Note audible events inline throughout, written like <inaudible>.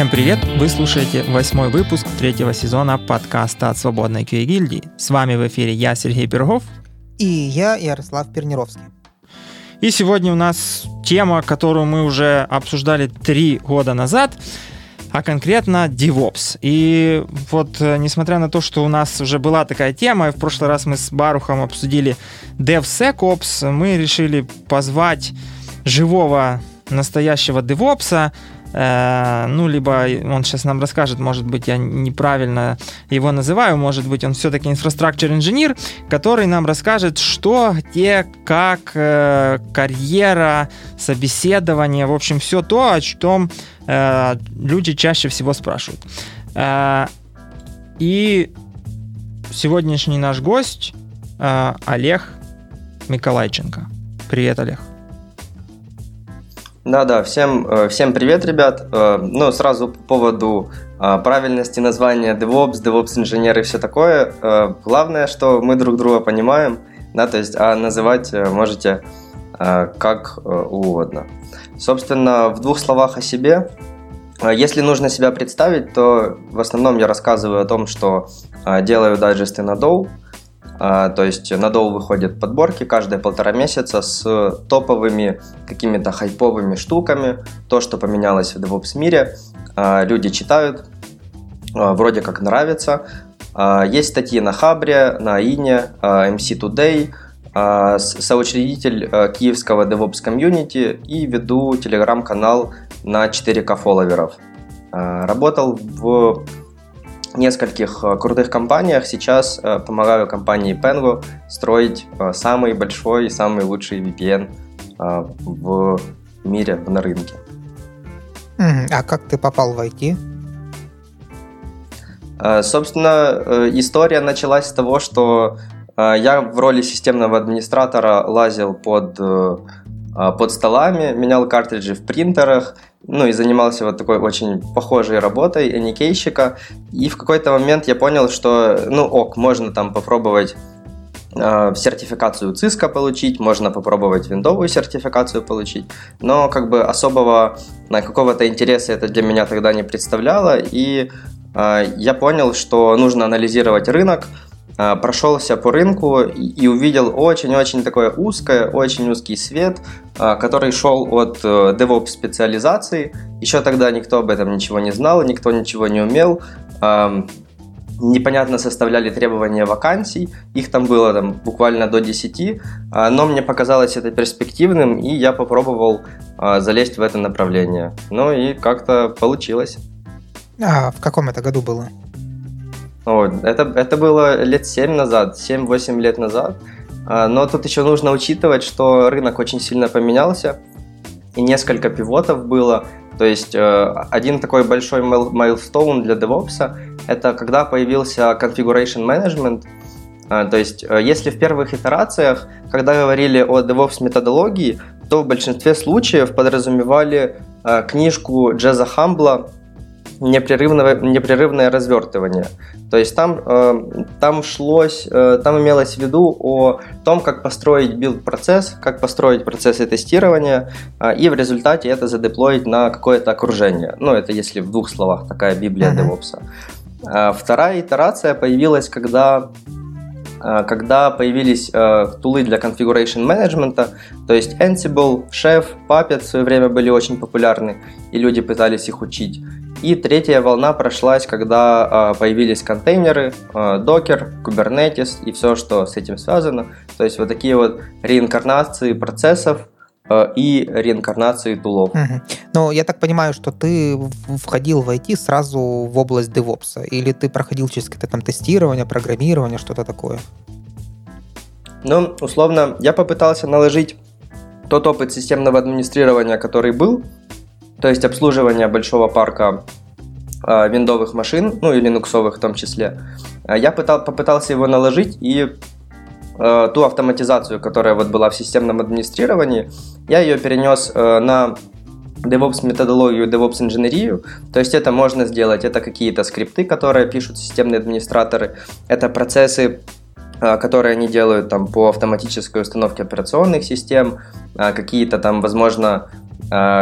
Всем привет! Вы слушаете восьмой выпуск третьего сезона подкаста от Свободной QA гильдии. С вами в эфире я, Сергей Пирогов. И я, Ярослав Пернировский. И сегодня у нас тема, которую мы уже обсуждали три года назад, а конкретно DevOps. И вот, э, несмотря на то, что у нас уже была такая тема, и в прошлый раз мы с Барухом обсудили DevSecOps, мы решили позвать живого настоящего DevOps, ну, либо он сейчас нам расскажет, может быть, я неправильно его называю, может быть, он все-таки инфраструктур инженер, который нам расскажет, что, где, как, э, карьера, собеседование, в общем, все то, о чем э, люди чаще всего спрашивают. И сегодняшний наш гость Олег Миколайченко. Привет, Олег. Да-да, всем, э, всем привет, ребят. Э, ну, сразу по поводу э, правильности названия DevOps, DevOps инженер и все такое. Главное, что мы друг друга понимаем, да, то есть, а называть можете как угодно. Собственно, в двух словах о себе. Если нужно себя представить, то в основном я рассказываю о том, что делаю дайджесты на Dow, то есть на Dow выходят подборки каждые полтора месяца с топовыми какими-то хайповыми штуками, то, что поменялось в DevOps мире. А, люди читают, а, вроде как нравится. Есть статьи на Хабре, на Ине, MC Today, соучредитель киевского DevOps комьюнити и веду телеграм-канал на 4К фолловеров. Работал в нескольких э, крутых компаниях. Сейчас э, помогаю компании Pengo строить э, самый большой и самый лучший VPN в мире, на рынке. А как ты попал в IT? Собственно, история началась с того, что я в роли системного администратора лазил под, под столами, менял картриджи в принтерах – ну и занимался вот такой очень похожей работой эникейщика. И в какой-то момент я понял, что, ну ок, можно там попробовать э, сертификацию ЦИСКа получить, можно попробовать виндовую сертификацию получить, но как бы особого на какого-то интереса это для меня тогда не представляло, и э, я понял, что нужно анализировать рынок, а, прошелся по рынку и увидел очень-очень такое узкое, очень узкий свет, а, который шел от э, DevOps специализации. Еще тогда никто об этом ничего не знал, никто ничего не умел. Непонятно составляли требования вакансий, их там было там, буквально до 10, а, но мне показалось это перспективным, и я попробовал залезть в это направление. Ну и как-то получилось. А в каком это году было? О, это, это было лет 7 назад, 7-8 лет назад. А, но тут еще нужно учитывать, что рынок очень сильно поменялся, и несколько пивотов было. То есть э, один такой большой майлстоун для DevOps – это когда появился Configuration Management. А, то есть э, если в первых итерациях, когда говорили о DevOps методологии, то в большинстве случаев подразумевали э, книжку Джеза Хамбла непрерывное, непрерывное развертывание. То есть там, э, там шлось, э, там имелось в виду о том, как построить билд-процесс, как построить процессы тестирования, э, и в результате это задеплоить на какое-то окружение. Ну, это если в двух словах такая библия. DevOps. А вторая итерация появилась, когда когда появились э, тулы для configuration management, то есть Ansible, Chef, Puppet в свое время были очень популярны, и люди пытались их учить. И третья волна прошлась, когда э, появились контейнеры, Docker, Kubernetes и все, что с этим связано. То есть вот такие вот реинкарнации процессов э, и реинкарнации тулов. Угу. Но я так понимаю, что ты входил в IT сразу в область DevOps, или ты проходил через какое-то там тестирование, программирование, что-то такое? Ну, условно, я попытался наложить тот опыт системного администрирования, который был, то есть обслуживание большого парка э, виндовых машин, ну и линуксовых в том числе. А я пытал, попытался его наложить и э, ту автоматизацию, которая вот была в системном администрировании, я ее перенес э, на DevOps методологию, DevOps инженерию. То есть это можно сделать, это какие-то скрипты, которые пишут системные администраторы, это процессы, которые они делают там по автоматической установке операционных систем, какие-то там, возможно,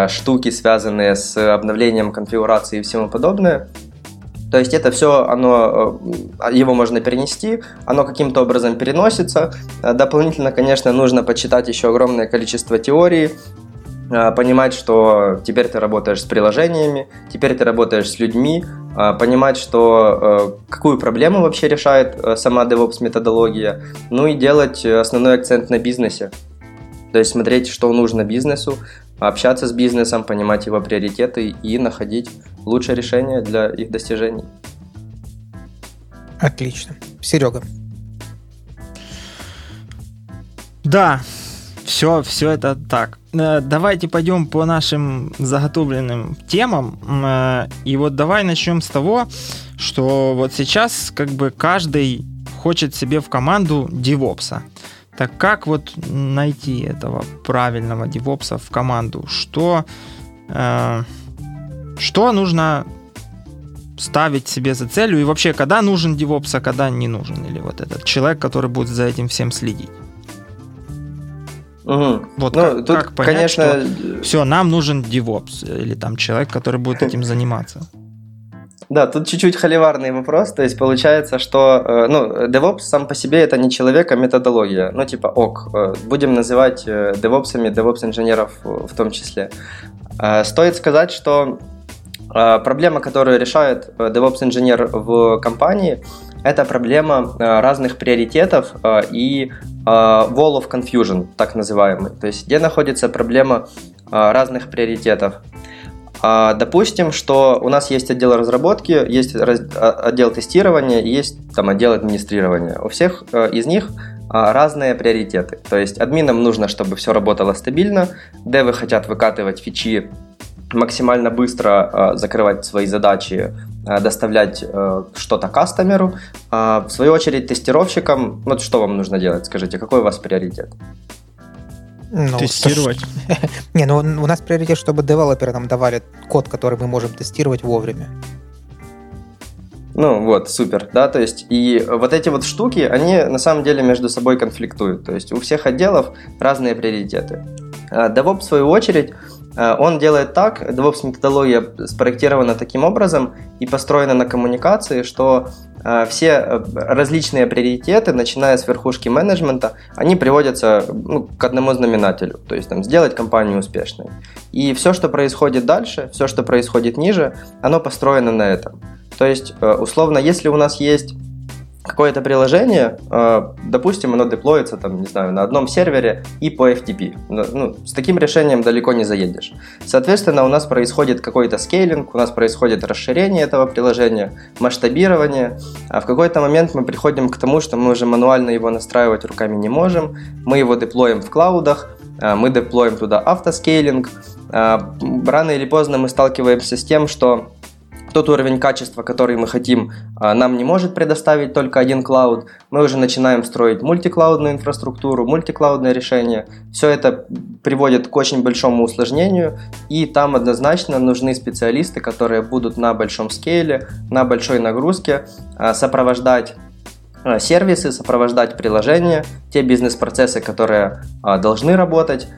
штуки, связанные с обновлением конфигурации и всему подобное. То есть это все, оно, его можно перенести, оно каким-то образом переносится. Дополнительно, конечно, нужно почитать еще огромное количество теории, понимать, что теперь ты работаешь с приложениями, теперь ты работаешь с людьми, понимать, что э, какую проблему вообще решает э, сама DevOps методология, ну и делать основной акцент на бизнесе. То есть смотреть, что нужно бизнесу, общаться с бизнесом, понимать его приоритеты и находить лучшее решение для их достижений. Отлично. Серега. Да, все, все это так. Э, давайте пойдем по нашим заготовленным темам. Э, и вот давай начнем с того, что вот сейчас как бы каждый хочет себе в команду девопса. Так как вот найти этого правильного девопса в команду? Что, э, что нужно ставить себе за целью? И вообще, когда нужен девопс, а когда не нужен? Или вот этот человек, который будет за этим всем следить? Угу. Вот ну, как, тут, как понять, конечно... что все, нам нужен DevOps или там человек, который будет <laughs> этим заниматься? Да, тут чуть-чуть холиварный вопрос. То есть получается, что э, ну, DevOps сам по себе это не человек, а методология. Ну, типа ок. Э, будем называть э, DevOps'ами DevOps-инженеров в том числе. Стоит сказать, что проблема, которую решает DevOps-инженер в компании, это проблема разных приоритетов и wall of confusion, так называемый. То есть где находится проблема разных приоритетов. Допустим, что у нас есть отдел разработки, есть отдел тестирования, есть там отдел администрирования. У всех из них разные приоритеты. То есть админам нужно, чтобы все работало стабильно, девы хотят выкатывать фичи максимально быстро закрывать свои задачи Э, доставлять э, что-то кастомеру. А в свою очередь тестировщикам, вот что вам нужно делать, скажите, какой у вас приоритет? Ну, тестировать. <laughs> Не, ну у нас приоритет, чтобы девелоперы нам давали код, который мы можем тестировать вовремя. Ну вот, супер, да, то есть и вот эти вот штуки, они на самом деле между собой конфликтуют, то есть у всех отделов разные приоритеты. А DevOps, в свою очередь, он делает так, DevOps методология спроектирована таким образом и построена на коммуникации, что э, все э, различные приоритеты, начиная с верхушки менеджмента, они приводятся ну, к одному знаменателю, то есть там, сделать компанию успешной. И все, что происходит дальше, все, что происходит ниже, оно построено на этом. То есть, условно, если у нас есть какое-то приложение, э, допустим, оно деплоится там, не знаю, на одном сервере и по FTP. Ну, ну, с таким решением далеко не заедешь. Соответственно, у нас происходит какой-то скейлинг, у нас происходит расширение этого приложения, масштабирование, а в какой-то момент мы приходим к тому, что мы уже мануально его настраивать руками не можем, мы его деплоим в клаудах, э, мы деплоим туда автоскейлинг, э, рано или поздно мы сталкиваемся с тем, что тот уровень качества, который мы хотим, а, нам не может предоставить только один клауд. Мы уже начинаем строить мультиклаудную инфраструктуру, мультиклаудное решение. Все это приводит к очень большому усложнению, и там однозначно нужны специалисты, которые будут на большом скейле, на большой нагрузке а, сопровождать а, сервисы, сопровождать приложения, те бизнес-процессы, которые должны работать,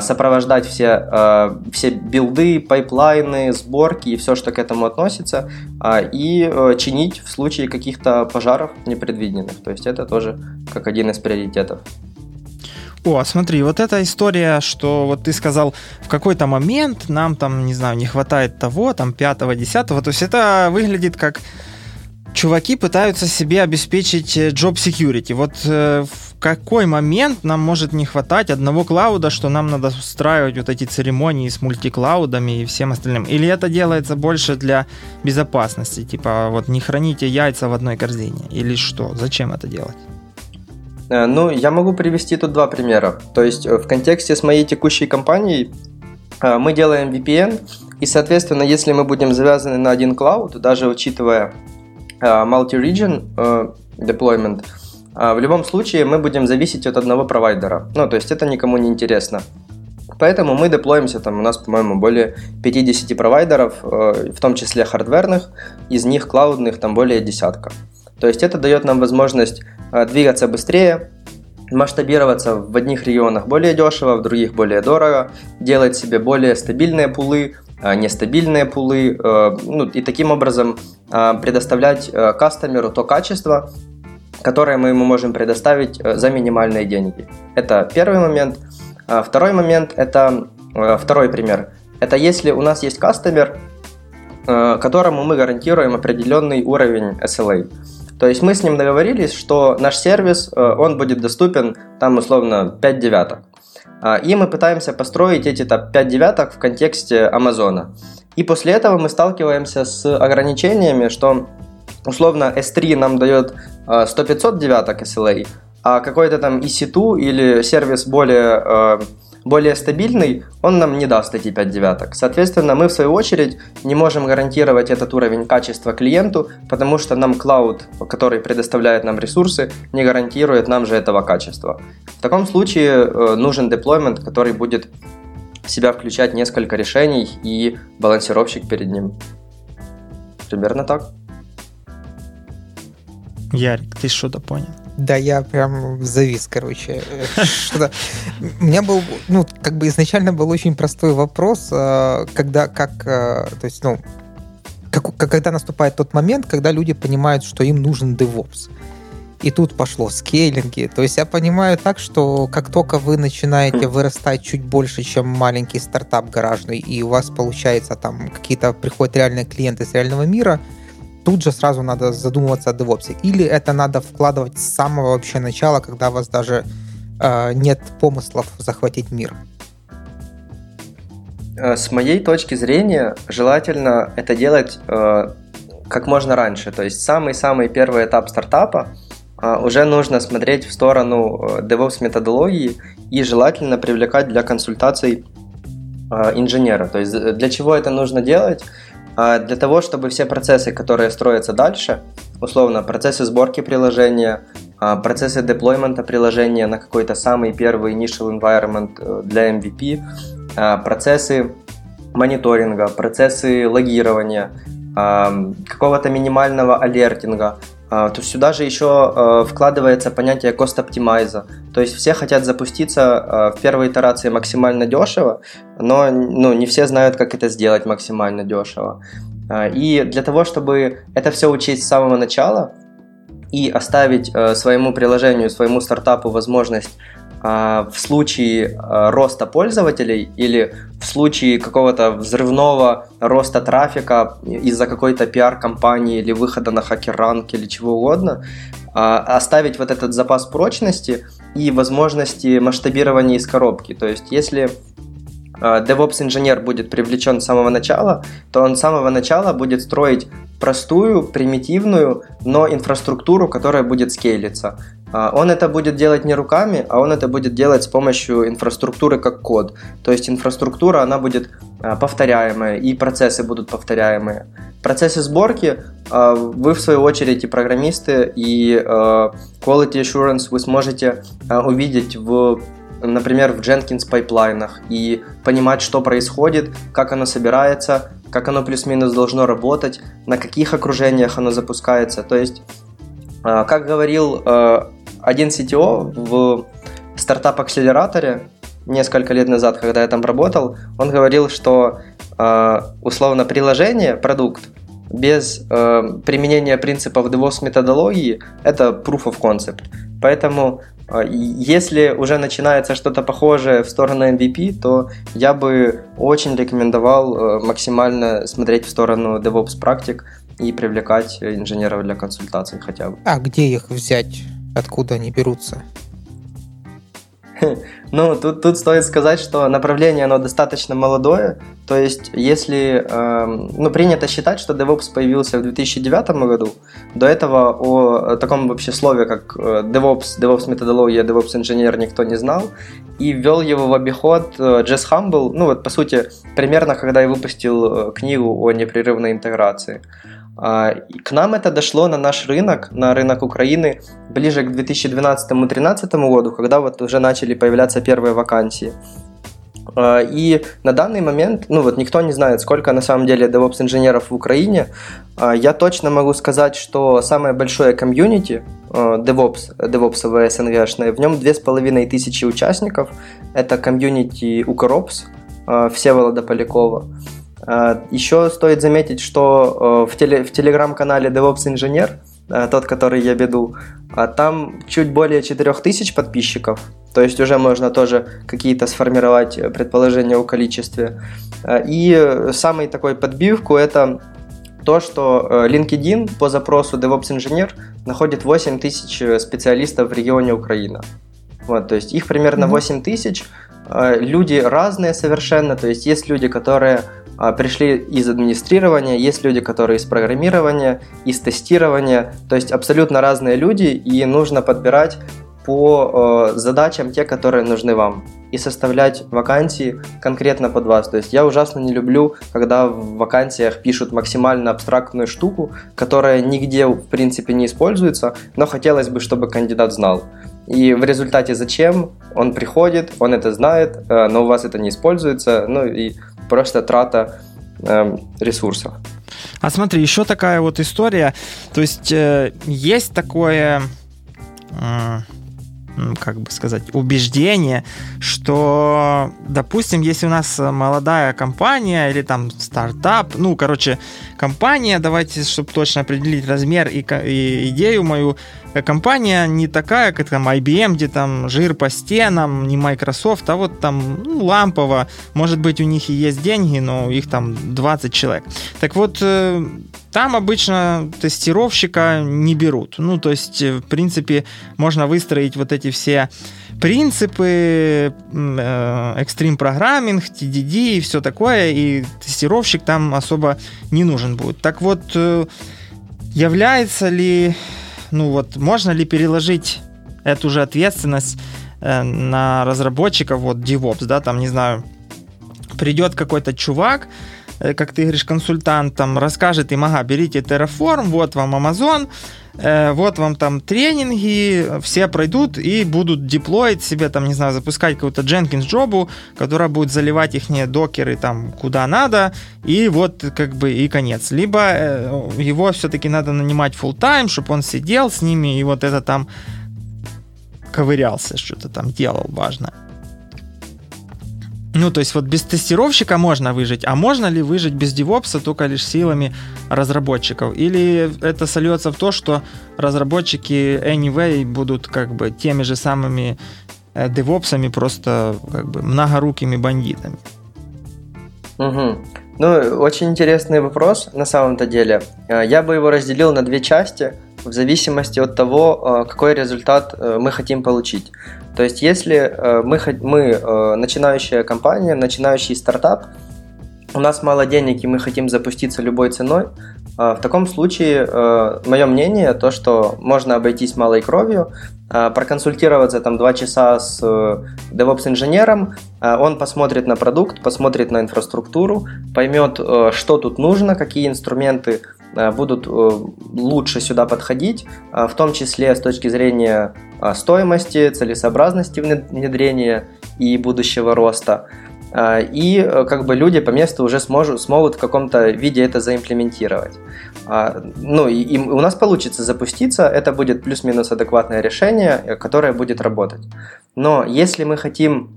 сопровождать все, а, все build ы, pipeline ы, сборки и все, что к этому относится, а, и э, чинить в случае каких-то пожаров непредвиденных. То есть это тоже как один из приоритетов. О, смотри, вот эта история, что вот ты сказал, в какой-то момент нам там, не знаю, не хватает того, там, пятого, десятого, то есть это выглядит как чуваки пытаются себе обеспечить э, job security. Вот э, в какой момент нам может не хватать одного клауда, что нам надо устраивать вот эти церемонии с мультиклаудами и всем остальным? Или это делается больше для безопасности? Типа вот не храните яйца в одной корзине? Или что? Зачем это делать? Э, ну, я могу привести тут два примера. То есть в контексте с моей текущей компанией мы делаем VPN, и, соответственно, если мы будем завязаны на один клауд, даже учитывая Э, multi-region э, deployment, э, в любом случае мы будем зависеть от одного провайдера. Ну, то есть это никому не интересно. Поэтому мы деплоимся, там у нас, по-моему, более 50 провайдеров, в том числе хардверных, из них клаудных там более десятка. То есть это дает нам возможность двигаться быстрее, масштабироваться в одних регионах более дешево, в других более дорого, делать себе более стабильные пулы, а, нестабильные пулы, э, ну, и таким образом а, предоставлять э, кастомеру то качество, которое мы ему можем предоставить э, за минимальные деньги. Это первый момент. А второй момент – это второй пример. Это если у нас есть кастомер, которому мы гарантируем определенный уровень SLA. То есть мы с ним договорились, что наш сервис, он будет доступен там условно 5 девяток. А, и мы пытаемся построить эти там, 5 девяток в контексте Амазона. И после этого мы сталкиваемся с ограничениями, что условно S3 нам дает 100-500 девяток SLA, а какой-то там EC2 или сервис более а, более стабильный, он нам не даст эти 5 девяток. Соответственно, мы в свою очередь не можем гарантировать этот уровень качества клиенту, потому что нам клауд, который предоставляет нам ресурсы, не гарантирует нам же этого качества. В таком случае э, нужен деплоймент, который будет в себя включать несколько решений и балансировщик перед ним. Примерно так. Ярик, ты что-то понял? Да, я прям завис, короче. У меня был, ну, как бы изначально был очень простой вопрос, э, когда, как, э, то есть, ну, как, когда наступает тот момент, когда люди понимают, что им нужен DevOps. И тут пошло скейлинги. То есть я понимаю так, что как только вы начинаете вырастать чуть больше, чем маленький стартап гаражный, и у вас получается там какие-то приходят реальные клиенты с реального мира, тут же сразу надо задумываться о DevOps. Или это надо вкладывать с самого вообще начала, когда у вас даже э, нет помыслов захватить мир? Э, с моей точки зрения, желательно это делать э, как можно раньше. То есть самый-самый первый этап стартапа э, уже нужно смотреть в сторону э, DevOps методологии и желательно привлекать для консультаций э, инженера. То есть для чего это нужно делать? А для того, чтобы все процессы, которые строятся дальше, условно, процессы сборки приложения, а, процессы деплоймента приложения на какой-то самый первый initial environment э, для MVP, а, процессы мониторинга, процессы логирования, какого-то минимального алертинга, а, то сюда же еще а, вкладывается понятие cost optimize. То есть все хотят запуститься а, в первой итерации максимально дешево, но ну, не все знают, как это сделать максимально дешево. И для того, чтобы это все учесть с самого начала и оставить своему приложению, своему стартапу возможность в случае а, роста пользователей или в случае какого-то взрывного роста трафика из-за какой-то пиар-компании или выхода на хакер-ранг или чего угодно, а, оставить вот этот запас прочности и возможности масштабирования из коробки. То есть, если DevOps-инженер будет привлечен с самого начала, то он с самого начала будет строить простую, примитивную, но инфраструктуру, которая будет скейлиться. А, он это будет делать не руками, а он это будет делать с помощью инфраструктуры как код. То есть инфраструктура, она будет а, повторяемая, и процессы будут повторяемые. Процессы сборки а, вы, в свою очередь, и программисты, и quality assurance вы сможете увидеть в например, в Jenkins пайплайнах и понимать, что происходит, как оно собирается, как оно плюс-минус должно работать, на каких окружениях оно запускается. То есть, как говорил один CTO в стартап-акселераторе несколько лет назад, когда я там работал, он говорил, что э, условно приложение, продукт, без э, применения принципов DevOps методологии это proof of concept. Поэтому э, если уже начинается что-то похожее в сторону MVP, то я бы очень рекомендовал э, максимально смотреть в сторону DevOps практик и привлекать инженеров для консультаций хотя бы. А где их взять? откуда они берутся? <laughs> Ну, тут, тут стоит сказать, что направление, оно достаточно молодое. То есть, если, э, ну, принято считать, что DevOps появился в 2009 году, до этого о таком вообще слове, как э, DevOps, DevOps методология, DevOps инженер никто не знал. И ввел его в обиход э, Джесс Хамбл, ну, вот, по сути, примерно, когда я выпустил э, книгу о непрерывной интеграции. А, к нам это дошло на наш рынок, на рынок Украины, ближе к 2012-2013 году, когда вот уже начали появляться первые вакансии. А, и на данный момент, ну вот никто не знает, сколько на самом деле DevOps инженеров в Украине. А, я точно могу сказать, что самое большое комьюнити DevOps, DevOps СНГшное, в нем 2500 участников. Это комьюнити Укропс Всеволода Полякова. Еще стоит заметить, что в, теле, в телеграм-канале DevOps Инженер, тот, который я веду, там чуть более 4000 подписчиков. То есть уже можно тоже какие-то сформировать предположения о количестве. И самый такой подбивку это то, что э, LinkedIn по запросу DevOps инженер находит 8 тысяч э, специалистов в регионе Украина. Вот, то есть их примерно 8 тысяч. Э, люди разные совершенно, то есть есть люди, которые пришли из администрирования, есть люди, которые из программирования, из тестирования, то есть абсолютно разные люди, и нужно подбирать по э, задачам те, которые нужны вам, и составлять вакансии конкретно под вас. То есть я ужасно не люблю, когда в вакансиях пишут максимально абстрактную штуку, которая нигде в принципе не используется, но хотелось бы, чтобы кандидат знал. И в результате зачем? Он приходит, он это знает, э, но у вас это не используется, ну и просто трата э, ресурсов. А смотри, еще такая вот история, то есть э, есть такое э, как бы сказать, убеждение, что, допустим, если у нас молодая компания или там стартап, ну, короче, компания, давайте, чтобы точно определить размер и, и идею мою, э, компания не такая, как там IBM, где там жир по стенам, не Microsoft, а вот там ну, лампово, может быть, у них и есть деньги, но их там 20 человек. Так вот, э, там обычно тестировщика не берут. Ну, то есть, э, в принципе, можно выстроить вот эти все принципы, экстрим программинг, TDD и все такое, и тестировщик там особо не нужен будет. Так вот, э, является ли, ну вот, можно ли переложить эту же ответственность э, на разработчиков, вот DevOps, да, там, не знаю, придет какой-то чувак, Э, как ты говоришь, консультант там расскажет им, ага, берите Terraform, вот вам Amazon, э, вот вам там тренинги, все пройдут и будут деплоить себе, там, не знаю, запускать какую-то Jenkins джобу, которая будет заливать их докеры там куда надо, и вот как бы и конец. Либо э, его все-таки надо нанимать full time, чтобы он сидел с ними и вот это там ковырялся, что-то там делал важно. Ну, то есть вот без тестировщика можно выжить, а можно ли выжить без девопса только лишь силами разработчиков? Или это сольется в то, что разработчики anyway будут как бы теми же самыми э, девопсами, просто как бы многорукими бандитами? Угу. Ну, очень интересный вопрос на самом-то деле. Э, я бы его разделил на две части в зависимости от того, э, какой результат мы хотим получить. То есть, если э, мы, мы э, начинающая компания, начинающий стартап, у нас мало денег и мы хотим запуститься любой ценой, э, в таком случае мое мнение то, что можно обойтись малой кровью, проконсультироваться там два часа с DevOps-инженером, он посмотрит на продукт, посмотрит на инфраструктуру, поймет, что тут нужно, какие инструменты Э, будут э, лучше сюда подходить, э, в том числе с точки зрения стоимости, целесообразности внедрения и будущего роста. И как бы люди по месту уже сможет, смогут в каком-то виде это заимплементировать. Ну и, и у нас получится запуститься, это будет плюс-минус адекватное решение, которое будет работать. Но если мы хотим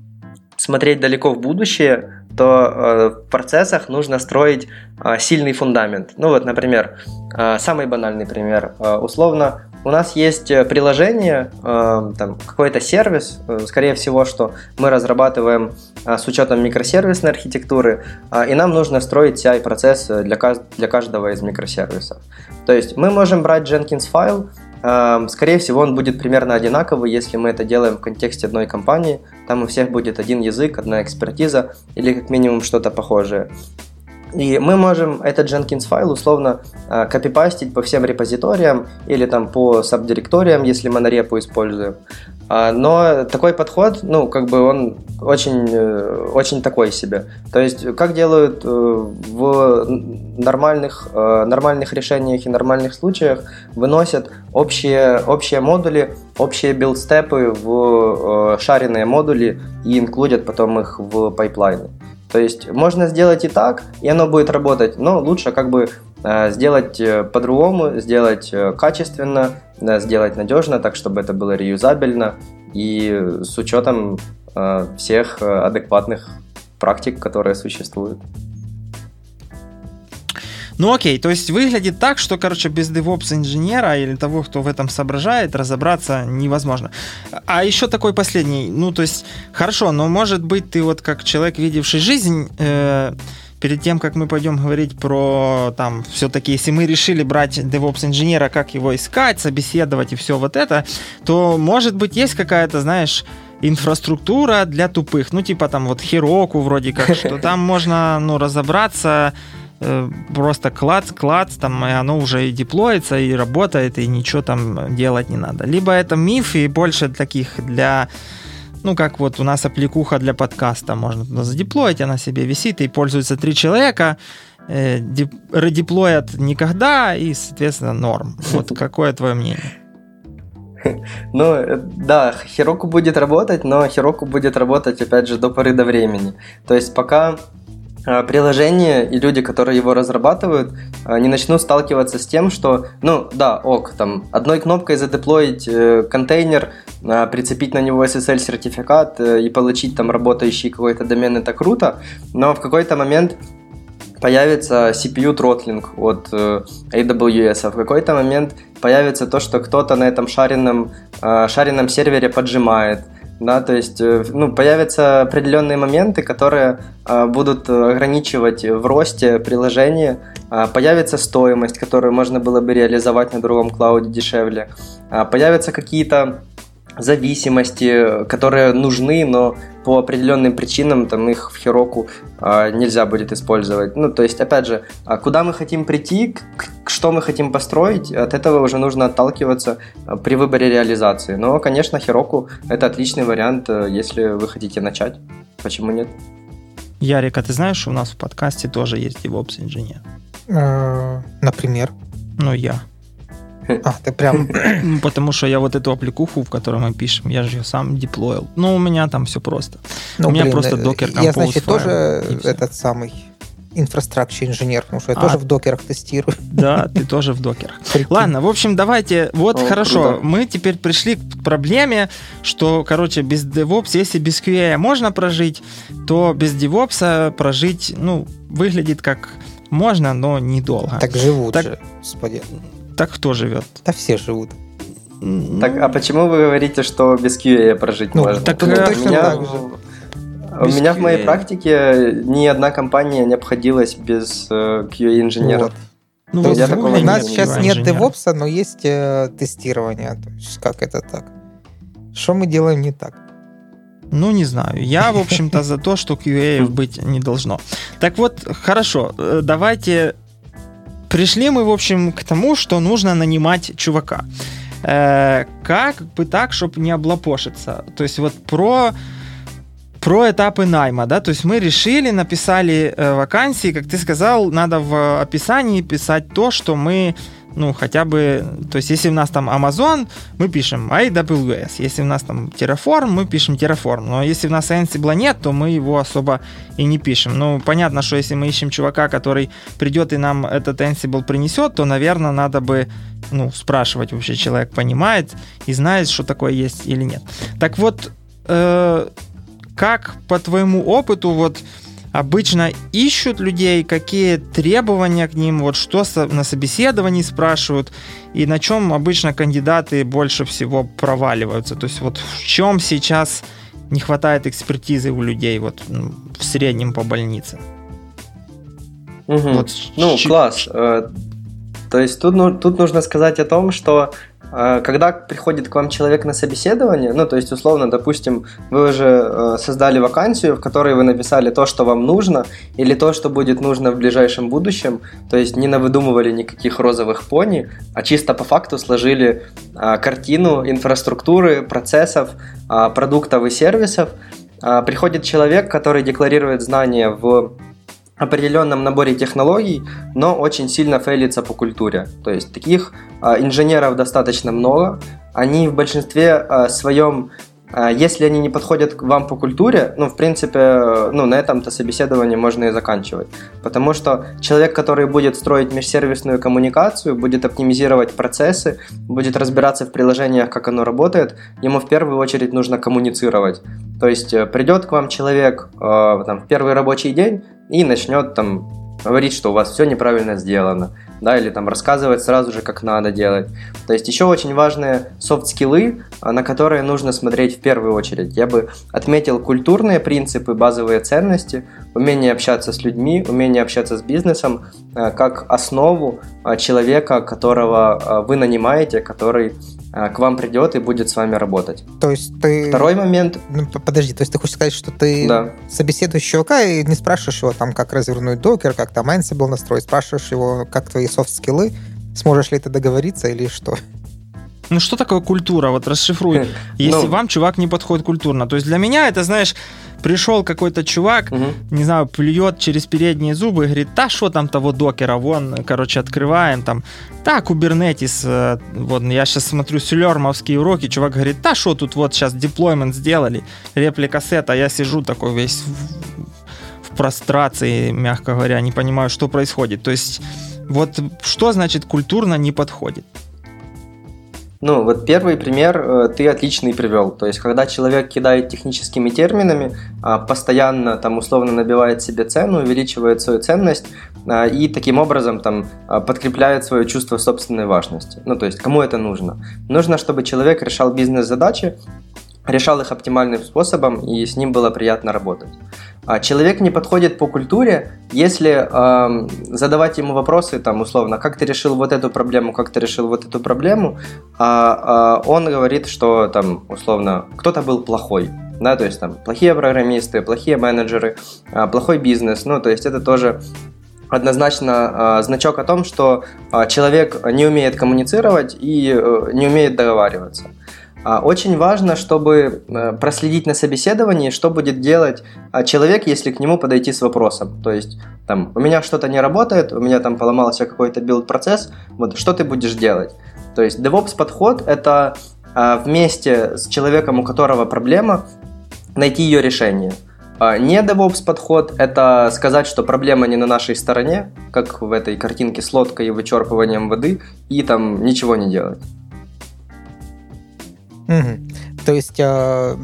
смотреть далеко в будущее, то э, в процессах нужно строить э, сильный фундамент. Ну вот, например, э, самый банальный пример. Условно, у нас есть приложение, там, какой-то сервис, скорее всего, что мы разрабатываем с учетом микросервисной архитектуры, и нам нужно строить CI-процесс для, для каждого из микросервисов. То есть мы можем брать Jenkins файл, Скорее всего, он будет примерно одинаковый, если мы это делаем в контексте одной компании. Там у всех будет один язык, одна экспертиза или как минимум что-то похожее. И мы можем этот Jenkins файл условно э, копипастить по всем репозиториям или там по сабдиректориям, если мы на репу используем. А, но такой подход, ну, как бы он очень, э, очень такой себе. То есть, как делают э, в нормальных, нормальных решениях и нормальных случаях, выносят общие, общие модули, общие build step ы в share нные модули и include ят потом их в pipeline ы. То есть можно сделать и так, и оно будет работать, но лучше как бы э, сделать э, по-другому, сделать э, качественно, сделать надежно, так чтобы это было reusable но и с учетом э, всех адекватных практик, которые существуют. Ну окей, то есть выглядит так, что, короче, без DevOps инженера или того, кто в этом соображает, разобраться невозможно. А еще такой последний, ну то есть, хорошо, но может быть ты вот как человек, видевший жизнь, э, перед тем, как мы пойдем говорить про там все-таки, если мы решили брать DevOps инженера, как его искать, собеседовать и все вот это, то может быть есть какая-то, знаешь, инфраструктура для тупых, ну типа там вот Хироку вроде как, что <laughs> там можно ну разобраться Э, просто клац, клац, там, и оно уже и деплоится, и работает, и ничего там делать не надо. Либо это миф, и больше таких для ну, как вот у нас аппликуха для подкаста, можно туда задеплоить, она себе висит, и пользуются три человека, э, редеплоят никогда, и, соответственно, норм. Вот <laughs> какое твое мнение? Ну, э, да, Хироку будет работать, но Хироку будет работать, опять же, до поры до времени. То есть пока приложение и люди, которые его разрабатывают, не начнут сталкиваться с тем, что, ну да, ок, там одной кнопкой задеплоить э, контейнер, прицепить на него SSL-сертификат э, и получить там работающий какой-то домен, это круто, но в какой-то момент появится CPU тротлинг от э, AWS, а в какой-то момент появится то, что кто-то на этом шаренном, шаренном сервере поджимает – да, то есть э, ну, появятся определенные моменты, которые а, будут ограничивать в росте приложения, а, появится стоимость, которую можно было бы реализовать на другом клауде дешевле, а, появятся какие-то зависимости, которые нужны, но по определенным причинам там их в Хироку а, нельзя будет использовать. Ну, то есть, опять же, а куда мы хотим прийти, к, что мы хотим построить, от этого уже нужно отталкиваться а, при выборе реализации. Но, конечно, Хироку это отличный вариант, э, если вы хотите начать. Почему нет? Ярик, а ты знаешь, у нас в подкасте тоже есть DevOps инженер? Э, например? Ну, я. <laughs> А, ты прям... Потому что я вот эту аппликуху, в которой мы пишем, я же ее сам деплоил. Ну, у меня там все просто. Ну, у меня блин, просто э, докер Я, значит, тоже этот самый инфраструктуре инженер, потому что я а, тоже в докерах тестирую. Да, ты тоже в докерах. <laughs> Ладно, в общем, давайте, вот О, хорошо, круто. мы теперь пришли к проблеме, что, короче, без DevOps, если без QA можно прожить, то без DevOps прожить, ну, выглядит как можно, но недолго. Так живут так, же, господи. Так кто живет? Да все живут. Так, а почему вы говорите, что без QA прожить ну, можно? Так, ну, точно меня, так же. У без меня QA. в моей практике ни одна компания не обходилась без э, QA-инженеров. Вот. Ну, есть, у нас сейчас нет DevOps, но есть э, тестирование. То есть, как это так? Что мы делаем не так? Ну, не знаю. Я, в общем-то, за то, что QA <laughs> быть не должно. Так вот, хорошо, э, давайте Пришли мы, в общем, к тому, что нужно нанимать чувака. Э, как бы так, чтобы не облапошиться. То есть вот про про этапы найма, да, то есть мы решили, написали э, вакансии, как ты сказал, надо в описании писать то, что мы ну, хотя бы, то есть, если у нас там Amazon, мы пишем AWS, если у нас там Terraform, мы пишем Terraform, но если у нас Ansible нет, то мы его особо и не пишем. Ну, понятно, что если мы ищем чувака, который придет и нам этот Ansible принесет, то, наверное, надо бы, ну, спрашивать вообще, человек понимает и знает, что такое есть или нет. Так вот, э, как по твоему опыту, вот, обычно ищут людей, какие требования к ним, вот что на собеседовании спрашивают, и на чем обычно кандидаты больше всего проваливаются. То есть вот в чем сейчас не хватает экспертизы у людей вот ну, в среднем по больнице. Угу. Вот, ну, класс. Э, то есть тут, ну, тут нужно сказать о том, что когда приходит к вам человек на собеседование, ну, то есть, условно, допустим, вы уже э, создали вакансию, в которой вы написали то, что вам нужно, или то, что будет нужно в ближайшем будущем, то есть не навыдумывали никаких розовых пони, а чисто по факту сложили а, картину инфраструктуры, процессов, а, продуктов и сервисов, приходит человек, который декларирует знания в определенном наборе технологий, но очень сильно фейлится по культуре. То есть таких а, инженеров достаточно много. Они в большинстве а, своем если они не подходят к вам по культуре, ну, в принципе, ну, на этом-то собеседование можно и заканчивать. Потому что человек, который будет строить межсервисную коммуникацию, будет оптимизировать процессы, будет разбираться в приложениях, как оно работает, ему в первую очередь нужно коммуницировать. То есть э, придет к вам человек э, там, в первый рабочий день и начнет там говорить, что у вас все неправильно сделано, да, или там рассказывать сразу же, как надо делать. То есть еще очень важные софт-скиллы, а, на которые нужно смотреть в первую очередь. Я бы отметил культурные принципы, базовые ценности, умение общаться с людьми, умение общаться с бизнесом, а, как основу а, человека, которого вы нанимаете, который к вам придет и будет с вами работать. То есть ты... Второй момент... Ну, подожди, то есть ты хочешь сказать, что ты да. собеседуешь чувака и не спрашиваешь его там, как развернуть докер, как там Ansible настроить, спрашиваешь его, как твои софт-скиллы, сможешь ли ты договориться или что? Ну что такое культура? Вот расшифруй. Если ну, вам чувак не подходит культурно. То есть для меня это, знаешь, пришел какой-то чувак, угу. не знаю, плюет через передние зубы и говорит, да что там того докера, вон, короче, открываем там. Да, Kubernetes, э, вот я сейчас смотрю сюлермовские уроки, чувак говорит, да что тут вот сейчас деплоймент сделали, реплика сета, я сижу такой весь в, в прострации, мягко говоря, не понимаю, что происходит. То есть вот что значит культурно не подходит? Ну, вот первый пример э, ты отличный привел. То есть, когда человек кидает техническими терминами, а, постоянно там условно набивает себе цену, увеличивает свою ценность а, и таким образом там а, подкрепляет свое чувство собственной важности. Ну, то есть, кому это нужно? Нужно, чтобы человек решал бизнес-задачи, решал их оптимальным способом, и с ним было приятно работать. А человек не подходит по культуре, если э, задавать ему вопросы, там, условно, как ты решил вот эту проблему, как ты решил вот эту проблему, а, а он говорит, что, там, условно, кто-то был плохой, да, то есть там плохие программисты, плохие менеджеры, а, плохой бизнес, ну, то есть это тоже однозначно э, значок о том, что э, человек не умеет коммуницировать и э, не умеет договариваться. А, очень важно, чтобы э, проследить на собеседовании, что будет делать а, человек, если к нему подойти с вопросом. То есть, там, у меня что-то не работает, у меня там поломался какой-то билд-процесс, вот что ты будешь делать? То есть, DevOps подход – это а, вместе с человеком, у которого проблема, найти ее решение. Не DevOps подход – это сказать, что проблема не на нашей стороне, как в этой картинке с лодкой и вычерпыванием воды, и там ничего не делать. Угу. То есть, э,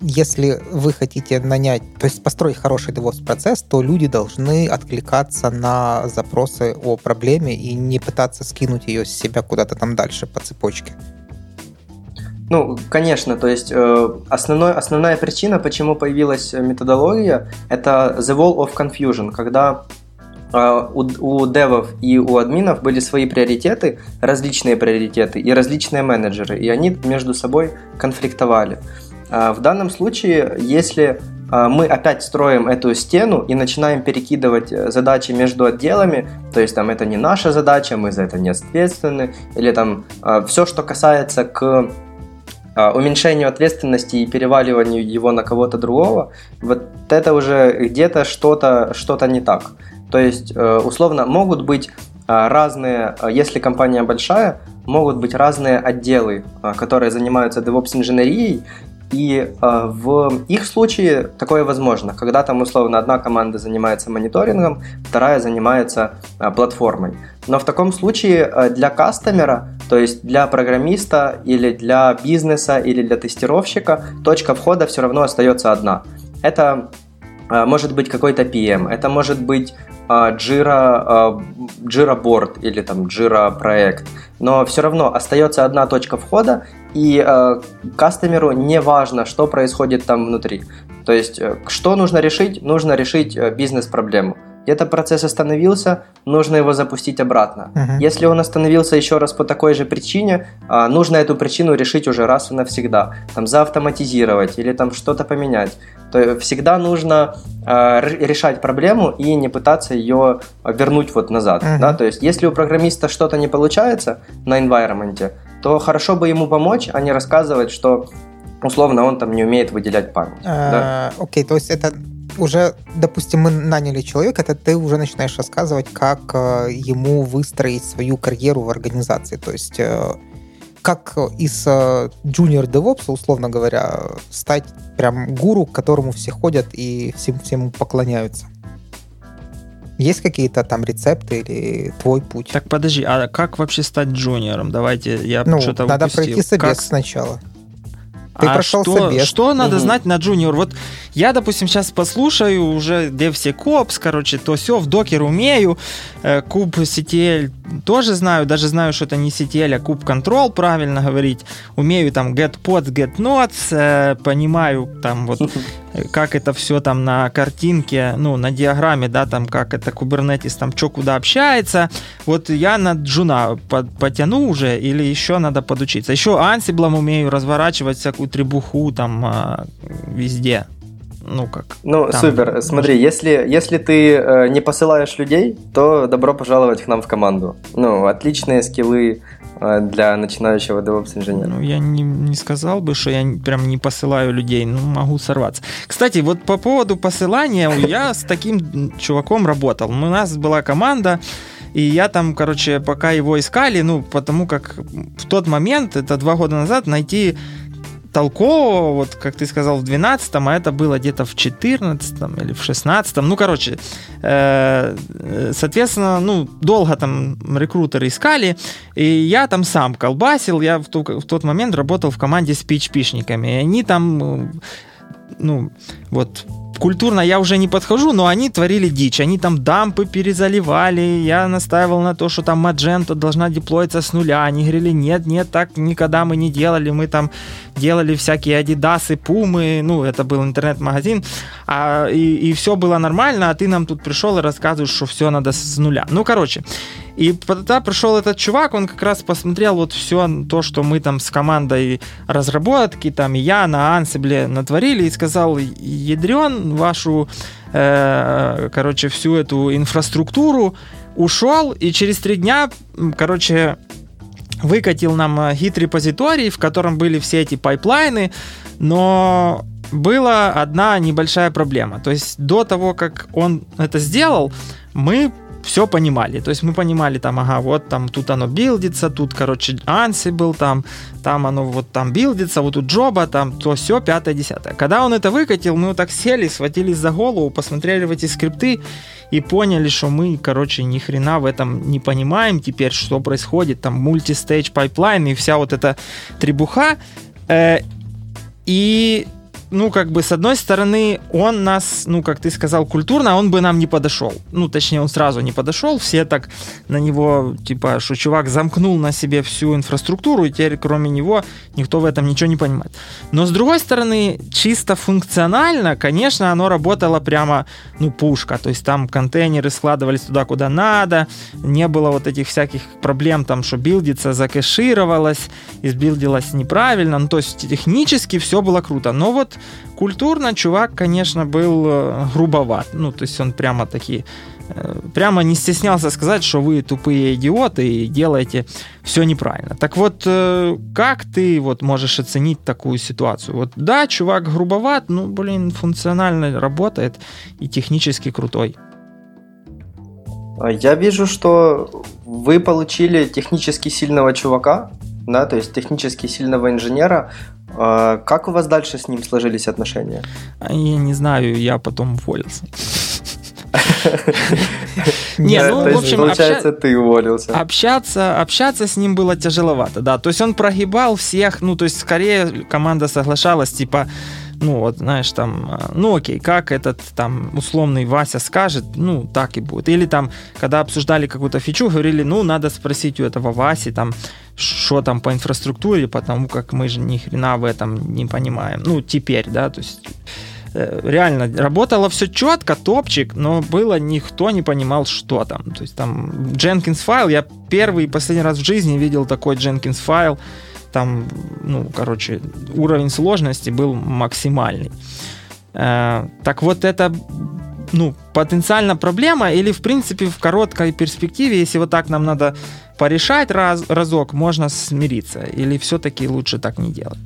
если вы хотите нанять, то есть построить хороший DevOps процесс, то люди должны откликаться на запросы о проблеме и не пытаться скинуть ее с себя куда-то там дальше по цепочке. Ну, конечно, то есть э, основной, основная причина, почему появилась методология, это the wall of confusion, когда у, у девов и у админов были свои приоритеты, различные приоритеты и различные менеджеры, и они между собой конфликтовали. А, в данном случае, если а, мы опять строим эту стену и начинаем перекидывать э, задачи между отделами, то есть там это не наша задача, мы за это не ответственны, или там все, что касается к уменьшению ответственности и переваливанию его на кого-то другого, вот это уже где-то что-то что не так. То есть, э, условно, могут быть э, разные, э, если компания большая, могут быть разные отделы, которые занимаются DevOps-инженерией, и в их случае такое возможно, когда там условно одна команда занимается мониторингом, вторая занимается платформой. Но в таком случае для кастомера, то есть для программиста или для бизнеса или для тестировщика, точка входа все равно остается одна. Это может быть какой-то PM, это может быть Jira, Jira Board или там Jira проект, но все равно остается одна точка входа, и э, кастомеру не важно, что происходит там внутри. То есть, э, что нужно решить? Нужно решить э, бизнес-проблему. Где-то процесс остановился, нужно его запустить обратно. Uh-huh. Если он остановился еще раз по такой же причине, а, нужно эту причину решить уже раз и навсегда. Там заавтоматизировать или там что-то поменять. То всегда нужно а, решать проблему и не пытаться ее вернуть вот назад. Uh-huh. Да? То есть если у программиста что-то не получается на environment, то хорошо бы ему помочь, а не рассказывать, что условно он там не умеет выделять память. А, да? Окей, то есть это уже, допустим, мы наняли человека, это ты уже начинаешь рассказывать, как э, ему выстроить свою карьеру в организации. То есть э, как из э, junior DevOps, условно говоря, стать прям гуру, к которому все ходят и всем, всему поклоняются? Есть какие-то там рецепты или твой путь? Так подожди, а как вообще стать джуниором? Давайте, я ну, что-то надо упустил. пройти собес как... сначала. Ты а прошел что, собес. что надо Мгм. знать на джуниор? Вот я, допустим, сейчас послушаю уже DevSecOps, короче, то все в докер умею, э, куб CTL тоже знаю, даже знаю, что это не CTL, а куб control, правильно говорить. Умею там get pods, get nodes, э, понимаю там вот <laughs> как это все там на картинке, ну, на диаграмме, да, там, как это Kubernetes, там, что куда общается. Вот я на джуна по- потяну уже или еще надо подучиться. Еще Ansible умею разворачивать всякую требуху там а, везде. Ну, как. Ну, Там, супер. Смотри, если, если ты э, не посылаешь людей, то добро пожаловать к нам в команду. Ну, отличные скиллы э, для начинающего DevOps-инженера. Ну, я не, не сказал бы, что я прям не посылаю людей, ну, могу сорваться. Кстати, вот по поводу посылания, я с таким чуваком работал. У нас была команда, и я там, короче, пока его искали, ну, потому как в тот момент, это два года назад, найти толкового, вот как ты сказал, в 12-м, а это было где-то в 14-м или в 16-м. Ну, короче, э, э, соответственно, ну, долго там рекрутеры искали, и я там сам колбасил, я в, ту- в тот момент работал в команде с PHP-шниками, и они там, э, ну, вот, культурно я уже не подхожу, но они творили дичь. Они там дампы перезаливали. Я настаивал на то, что там Magento должна деплоиться с нуля. Они говорили, нет, нет, так никогда мы не делали. Мы там делали всякие Адидасы, Пумы. Ну, это был интернет-магазин. А, и, и все было нормально, а ты нам тут пришел и рассказываешь, что все надо с нуля. Ну, короче. И тогда пришел этот чувак, он как раз посмотрел вот все то, что мы там с командой разработки, там и я на Ansible натворили, и сказал, ядрен вашу, э, короче, всю эту инфраструктуру, ушел, и через три дня, короче, выкатил нам э, Git-репозиторий, в котором были все эти pipeline ы, но была одна небольшая проблема. То есть до того, как он это сделал, мы все понимали. То есть мы понимали там, ага, вот там тут оно build ится, тут, короче, Ansible, там, там оно вот там build ится, вот тут job а, там то все, пятое, десятое. Когда он это выкатил, мы вот так сели, схватились за голову, посмотрели в эти скрипты и поняли, что мы, короче, ни хрена в этом не понимаем теперь, что происходит, там multistage pipeline и вся вот эта требуха. Э, и ну, как бы, с одной стороны, он нас, ну, как ты сказал, культурно, а он бы нам не подошел. Ну, точнее, он сразу не подошел. Все так на него, типа, что чувак замкнул на себе всю инфраструктуру, и теперь, кроме него, никто в этом ничего не понимает. Но, с другой стороны, чисто функционально, конечно, оно работало прямо, ну, пушка. То есть там контейнеры складывались туда, куда надо, не было вот этих всяких проблем, там, что билдится, закэшировалось, избилдилось неправильно. Ну, то есть технически все было круто. Но вот культурно чувак, конечно, был э, грубоват. Ну, то есть он прямо таки э, прямо не стеснялся сказать, что вы тупые идиоты и делаете все неправильно. Так вот, э, как ты вот можешь оценить такую ситуацию? Вот да, чувак грубоват, ну, блин, функционально работает и технически крутой. А Я вижу, что вы получили технически сильного чувака, да, то есть технически сильного инженера. А Как у вас дальше с ним сложились отношения? А Я не знаю, я потом уволился. <laughs> Не, ну, в общем, получается, ты уволился. Общаться, общаться с ним было тяжеловато, да. То есть он прогибал всех, ну, то есть скорее команда соглашалась, типа, ну, вот, знаешь, там, а, ну, окей, как этот, там, условный Вася скажет, ну, так и будет. Или там, когда обсуждали какую-то фичу, говорили, ну, надо спросить у этого Васи, там, что там по инфраструктуре, потому как мы же ни хрена в этом не понимаем. Ну, теперь, да, то есть э, реально работало все четко, топчик, но было никто не понимал, что там. То есть там Jenkins файл, я первый и последний раз в жизни видел такой Jenkins файл, там, ну, короче, уровень сложности был максимальный. Э, так вот это ну, потенциально проблема, или, в принципе, в короткой перспективе, если вот так нам надо порешать раз, разок, можно смириться, или все-таки лучше так не делать?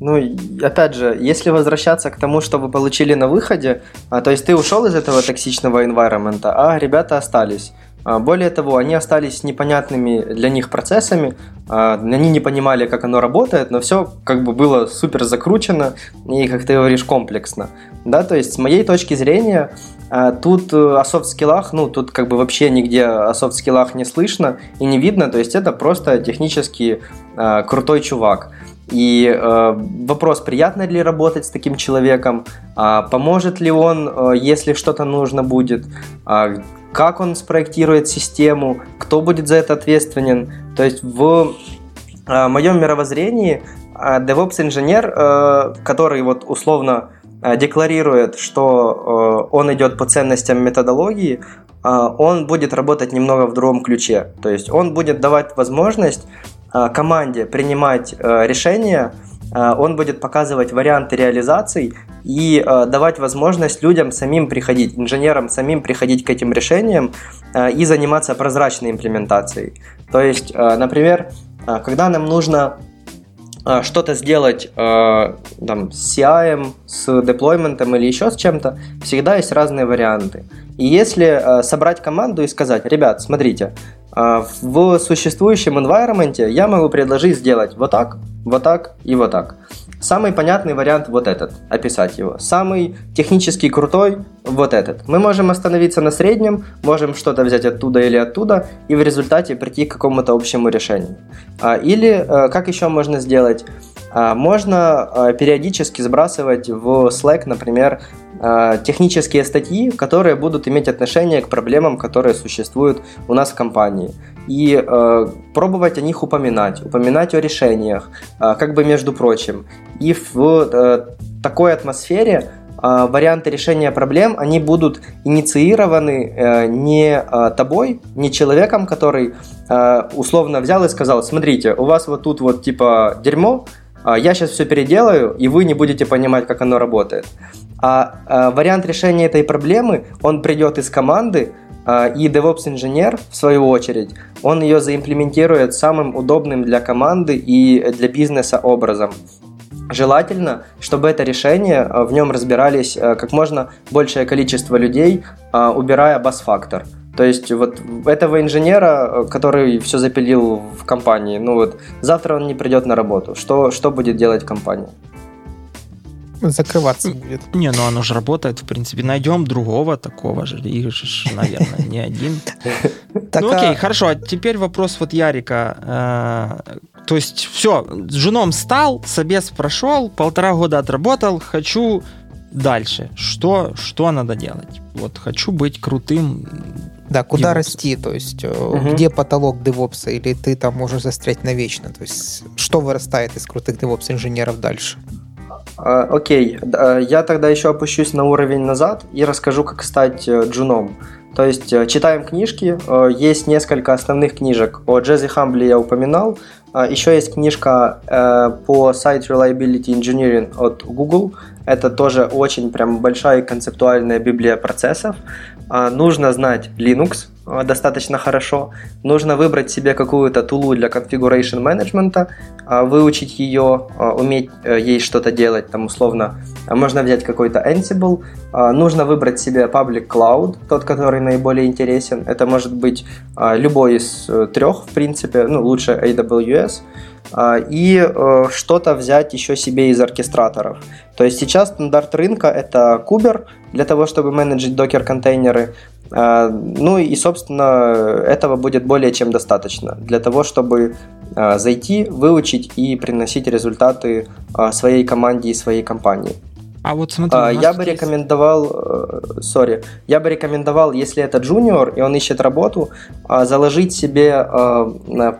Ну, опять же, если возвращаться к тому, что вы получили на выходе, а, то есть ты ушел из этого токсичного environment, а ребята остались. А, более того, они остались непонятными для них процессами, а, они не понимали, как оно работает, но все как бы было супер закручено и, как ты говоришь, комплексно. Да, то есть с моей точки зрения, а, тут э, о софт-скиллах, ну, тут как бы вообще нигде о софт-скиллах не слышно и не видно, то есть это просто технически крутой чувак. И э, вопрос, приятно ли работать с таким человеком, э, поможет ли он, э, если что-то нужно будет, э, как он спроектирует систему, кто будет за это ответственен. То есть в э, моем мировоззрении э, DevOps-инженер, э, который вот условно э, декларирует, что э, он идет по ценностям методологии, э, он будет работать немного в другом ключе. То есть он будет давать возможность команде принимать э, решения, э, он будет показывать варианты реализаций и давать возможность людям самим приходить, инженерам самим приходить к этим решениям и заниматься прозрачной имплементацией. То есть, например, когда нам нужно что-то сделать там, с CI, с деплойментом или еще с чем-то, всегда есть разные варианты. И если собрать команду и сказать, ребят, смотрите, в существующем environment я могу предложить сделать вот так, вот так и вот так. Самый понятный вариант вот этот, описать его. Самый технически крутой вот этот. Мы можем остановиться на среднем, можем что-то взять оттуда или оттуда и в результате прийти к какому-то общему решению. А, или э, как еще можно сделать? А, можно э, периодически сбрасывать в Slack, например, Э, технические статьи, которые будут иметь отношение к проблемам, которые существуют у нас в компании. И э, пробовать о них упоминать, упоминать о решениях, э, как бы между прочим. И в э, такой атмосфере э, варианты решения проблем, они будут инициированы э, не э, тобой, не человеком, который э, условно взял и сказал, смотрите, у вас вот тут вот типа дерьмо, э, я сейчас все переделаю, и вы не будете понимать, как оно работает. А, а вариант решения этой проблемы, он придет из команды, а, и DevOps-инженер, в свою очередь, он ее заимплементирует самым удобным для команды и для бизнеса образом. Желательно, чтобы это решение, а, в нем разбирались а, как можно большее количество людей, убирая бас-фактор. То есть вот этого инженера, который все запилил в компании, ну вот завтра он не придет на работу. Что, что будет делать компания? Закрываться будет. Не, ну оно же работает, в принципе. Найдем другого такого же. Их же, наверное, не один. Ну окей, а хорошо. А теперь вопрос вот Ярика. Э, то есть все, с женом стал, собес прошел, полтора года отработал, хочу дальше. Что, что надо делать? Вот хочу быть крутым да, куда DevOps. расти, то есть угу. где потолок девопса, или ты там можешь застрять навечно, то есть что вырастает из крутых девопс инженеров дальше? А, окей, я тогда еще опущусь на уровень назад и расскажу, как стать э, джуном. То есть э, читаем книжки, э, есть несколько основных книжек. О Джези Хамбли я упоминал, а, еще есть книжка по Site Reliability Engineering от Google. Это тоже очень прям большая концептуальная библия процессов. Нужно знать Linux, Э, достаточно хорошо. Нужно выбрать себе какую-то тулу для configuration management, э, выучить ее, э, уметь ей что-то делать, там условно, можно взять какой-то Ansible, нужно выбрать себе public cloud, тот, который наиболее интересен. Это может быть любой из трех, в принципе, ну, лучше AWS, и что-то взять еще себе из оркестраторов. То есть сейчас стандарт рынка это Kuber для того, чтобы менеджить докер-контейнеры. А, ну и, собственно, этого будет более чем достаточно для того, чтобы а, зайти, выучить и приносить результаты а, своей команде и своей компании. А вот смотри, я бы есть... рекомендовал, сори, я бы рекомендовал, если это джуниор и он ищет работу, заложить себе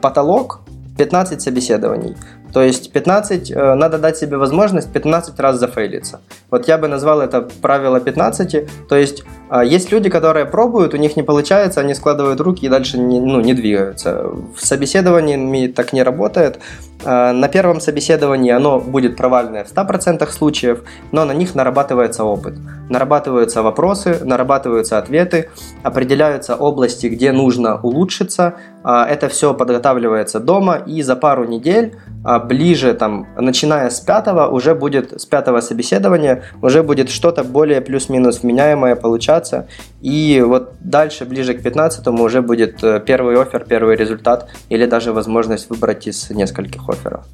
потолок 15 собеседований. То есть 15, э, надо дать себе возможность 15 раз зафейлиться. Вот я бы назвал это правило 15. То есть э, есть люди, которые пробуют, у них не получается, они складывают руки и дальше не, ну, не двигаются. В собеседовании так не работает. Э, на первом собеседовании оно будет провальное в 100% случаев, но на них нарабатывается опыт. Нарабатываются вопросы, нарабатываются ответы, определяются области, где нужно улучшиться. Это все подготавливается дома и за пару недель а ближе, там, начиная с пятого, уже будет, с пятого собеседования, уже будет что-то более плюс-минус вменяемое получаться. И вот дальше, ближе к 15 уже будет э, первый офер, первый результат или даже возможность выбрать из нескольких офферов.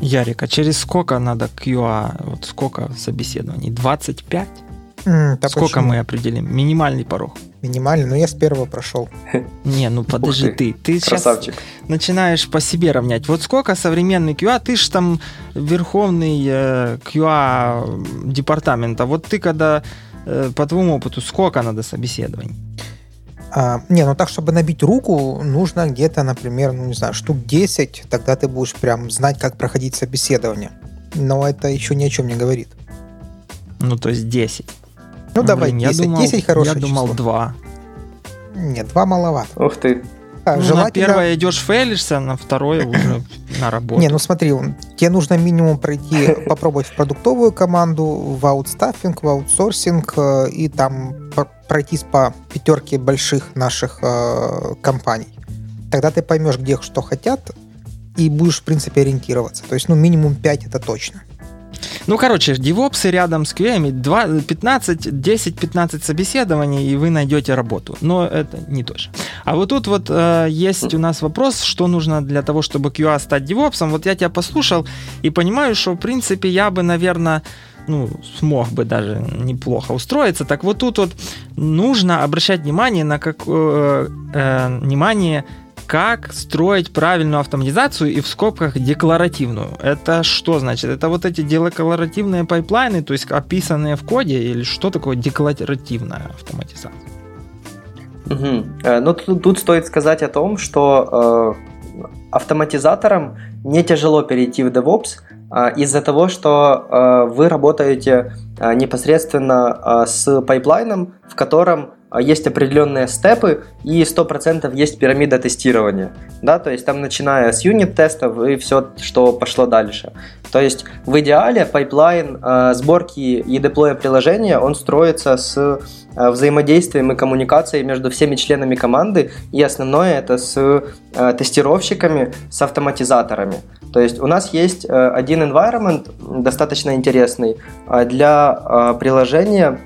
Ярик, а через сколько надо QA, вот сколько собеседований? 25? М, да сколько почему? мы определим? Минимальный порог. Минимально, но я с первого прошел. Не, ну подожди ты. Ты сейчас начинаешь по себе равнять. Вот сколько современный QA, ты ж там верховный э, QA департамента. Вот ты когда, э, по твоему опыту, сколько надо собеседований? А, не, ну так, чтобы набить руку, нужно где-то, например, ну не знаю, штук 10, тогда ты будешь прям знать, как проходить собеседование. Но это еще ни о чем не говорит. Ну, то есть 10. Ну, давай блин, 10. Я думал, 10 хорошее Я думал число. 2. Нет, два маловато. Ух ты. А, Ну, на желательно- первое идешь фейлишься, на второе уже <laughs> на работу. Не, ну смотри, тебе нужно минимум пройти, <laughs> попробовать в продуктовую команду, в аутстаффинг, в аутсорсинг э, и там пройтись по пятерке больших наших э, компаний. Тогда ты поймешь, где что хотят, и будешь, в принципе, ориентироваться. То есть, ну, минимум 5 это точно. Ну, короче, девопсы рядом с QA, 2, 15, 10-15 собеседований, и вы найдете работу. Но это не точно. А вот тут вот э, есть у нас вопрос, что нужно для того, чтобы QA стать девопсом. Вот я тебя послушал и понимаю, что, в принципе, я бы, наверное, ну, смог бы даже неплохо устроиться. Так вот тут вот нужно обращать внимание на как, э, э, внимание как строить правильную автоматизацию и в скобках декларативную. Это что значит? Это вот эти декларативные pipeline ы, то есть описанные в коде, или что такое декларативная автоматизация? Э, Ну, тут, тут стоит сказать о том, что э, автоматизаторам не тяжело перейти в DevOps э, из-за того, что э, вы работаете э, непосредственно э, с pipeline ом, в котором есть определенные step ы и 100% есть пирамида тестирования. Да, то есть там начиная с unit-тестов и все, что пошло дальше. То есть в идеале pipeline э, сборки и deploy я приложения, он строится с э, взаимодействием и коммуникацией между всеми членами команды, и основное это с э, тестировщиками, с автоматизаторами. То есть у нас есть один environment достаточно интересный для приложения,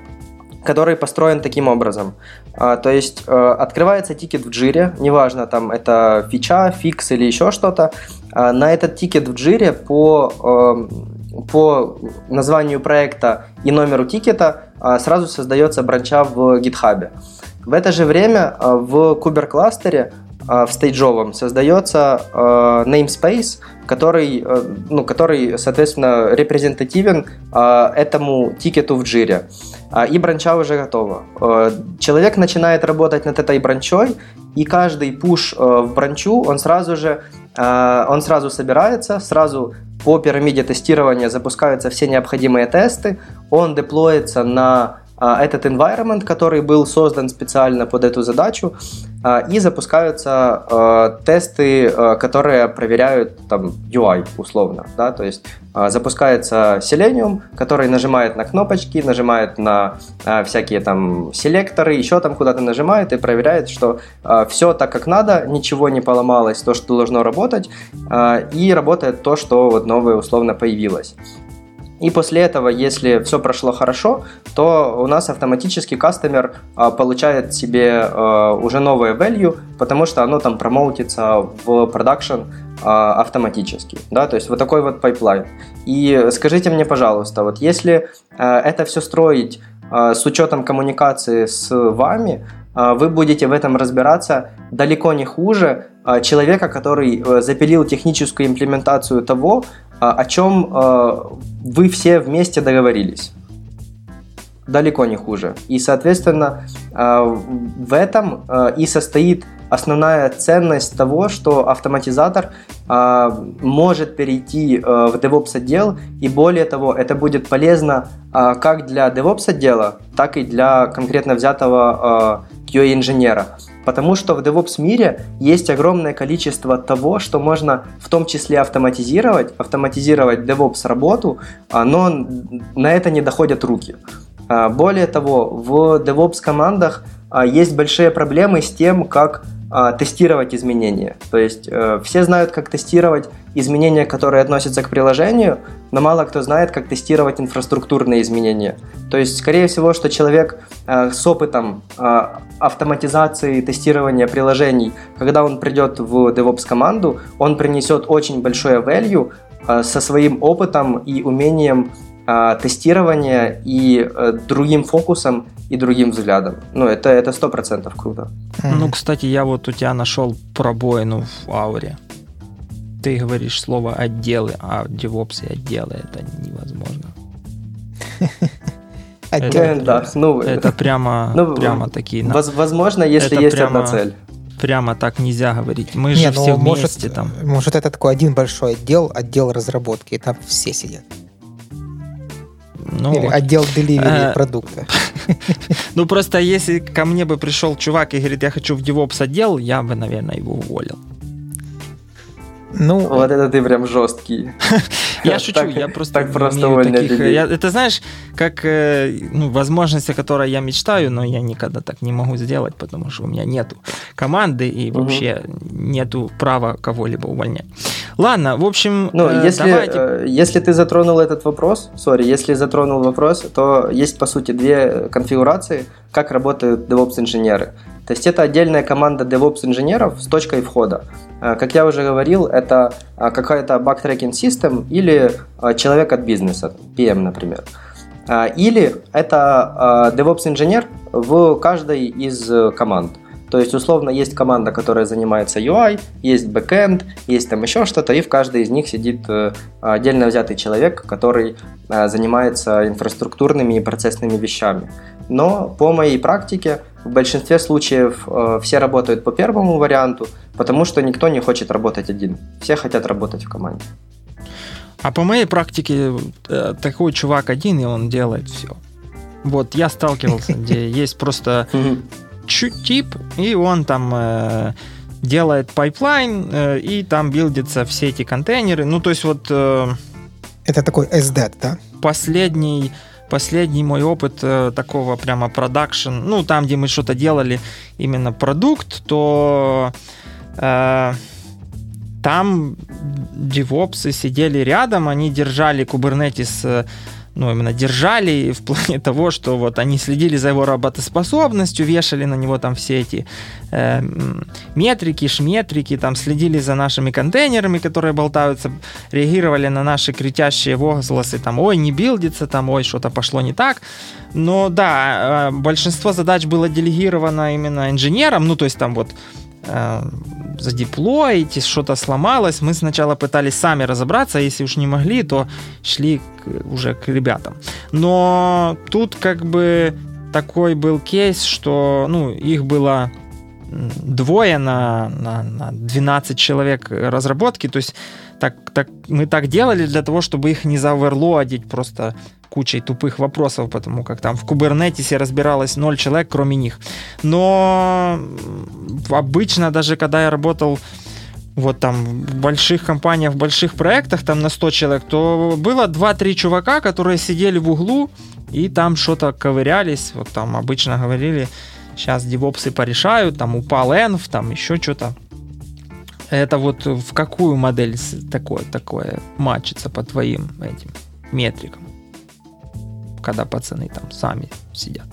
который построен таким образом. А, То есть э, открывается ticket в Jir е, неважно, там это feature, fix или еще что-то. А, На этот ticket в Jir е по, э, по названию проекта и номеру ticket а а, сразу создается branch а в GitHub. В это же время а, в кубер-кластере а, в стейджовом создается э, namespace, который, э, ну, который, соответственно, репрезентативен э, этому тикету в джире. А, И бранча уже готова. Э, Человек начинает работать над этой бранчой, и каждый пуш в бранчу, он сразу же он сразу собирается, сразу по пирамиде тестирования запускаются все необходимые тесты, он деплоится на этот environment, который был создан специально под эту задачу, а, и запускаются а, тесты, а, которые проверяют там UI условно, да, то есть а, запускается Selenium, который нажимает на кнопочки, нажимает на а, всякие там селекторы, еще там куда-то нажимает и проверяет, что все так как надо, ничего не поломалось, то, что должно работать, а, и работает то, что вот новое условно появилось. И после этого, если все прошло хорошо, то у нас автоматически customer а, получает себе а, уже новое value, потому что оно там промоутится в production а, автоматически. Да? То есть вот такой вот pipeline. И скажите мне, пожалуйста, вот если это все строить с учетом коммуникации с вами, вы будете в этом разбираться далеко не хуже человека, который э, запилил техническую имплементацию того, о чем э, вы все вместе договорились. Далеко не хуже. И, соответственно, э, в этом и состоит основная ценность того, что автоматизатор может перейти в DevOps отдел, и более того, это будет полезно как для DevOps отдела, так и для конкретно взятого э, QA-инженера. Потому что в DevOps мире есть огромное количество того, что можно в том числе автоматизировать, автоматизировать DevOps работу, а, но на это не доходят руки. А, Более того, в DevOps командах есть большие проблемы с тем, как а, тестировать изменения. То есть э, все знают, как тестировать изменения, которые относятся к приложению, но мало кто знает, как тестировать инфраструктурные изменения. То есть, скорее всего, что человек э, с опытом э, автоматизации тестирования приложений, когда он придет в DevOps команду, он принесет очень большое value э, со своим опытом и умением э, тестирования и э, другим фокусом и другим взглядом. Ну, это это сто процентов круто. Ну, кстати, я вот у тебя нашел пробоину в ауре. Ты говоришь слово отделы, а DevOps и отделы это невозможно. <laughs> Да, ну, это прямо, <laughs> ну, прямо такие. Возможно, если есть прямо, одна цель. Прямо так нельзя говорить. Мы Не, же ну, все вместе там. Может, это такой один большой отдел, отдел разработки, и там все сидят. Ну, Или отдел деливери э, продукта. <laughs> Ну, просто если ко мне бы пришел чувак и говорит, я хочу в DevOps отдел, я бы, наверное, его уволил. Ну, вот это ты прям жесткий. <laughs> Я шучу, я просто так просто таких... Я, это знаешь, как э, ну, возможности, которые я мечтаю, но я никогда так не могу сделать, потому что у меня нету команды и вообще угу. нету права кого-либо увольнять. Ладно, в общем, ну, э, если, давайте... э, если ты затронул этот вопрос, сори, если затронул вопрос, то есть по сути две конфигурации, как работают DevOps инженеры. То есть это отдельная команда DevOps инженеров с точкой входа. Э, как я уже говорил, это э, какая-то backtracking system или э, человек от бизнеса, PM, например. Или это DevOps инженер в каждой из команд. То есть, условно, есть команда, которая занимается UI, есть backend, есть там еще что-то, и в каждой из них сидит отдельно взятый человек, который занимается инфраструктурными и процессными вещами. Но по моей практике в большинстве случаев э, все работают по первому варианту, потому что никто не хочет работать один. Все хотят работать в команде. А по моей практике э, такой чувак один, и он делает все. Вот я сталкивался, <laughs> где есть просто тип, и он там э, делает pipeline, э, и там билдятся все эти контейнеры. Ну, то есть вот... Э, Это такой SDET, да? Последний последний мой опыт э, такого прямо production, ну, там, где мы что-то делали, именно продукт, то э, там девопсы сидели рядом, они держали Kubernetes э, ну, именно держали в плане <laughs> того, что вот они следили за его работоспособностью, вешали на него там все эти э, метрики, шметрики, там следили за нашими контейнерами, которые болтаются, реагировали на наши кричащие возгласы, там, ой, не билдится, там, ой, что-то пошло не так. Но да, э, большинство задач было делегировано именно инженерам, ну, то есть там вот задеплоить, что-то сломалось. Мы сначала пытались сами разобраться, а если уж не могли, то шли к, уже к ребятам. Но тут как бы такой был кейс, что ну, их было двое на, на, на 12 человек разработки, то есть так, так, мы так делали для того, чтобы их не заоверлоадить просто кучей тупых вопросов, потому как там в Кубернетисе разбиралось ноль человек, кроме них. Но обычно, даже когда я работал вот там в больших компаниях, в больших проектах, там на 100 человек, то было 2-3 чувака, которые сидели в углу и там что-то ковырялись, вот там обычно говорили, сейчас девопсы порешают, там упал энв, там еще что-то. Это вот в какую модель такое, такое матчится по твоим этим метрикам? Когда пацаны там сами сидят.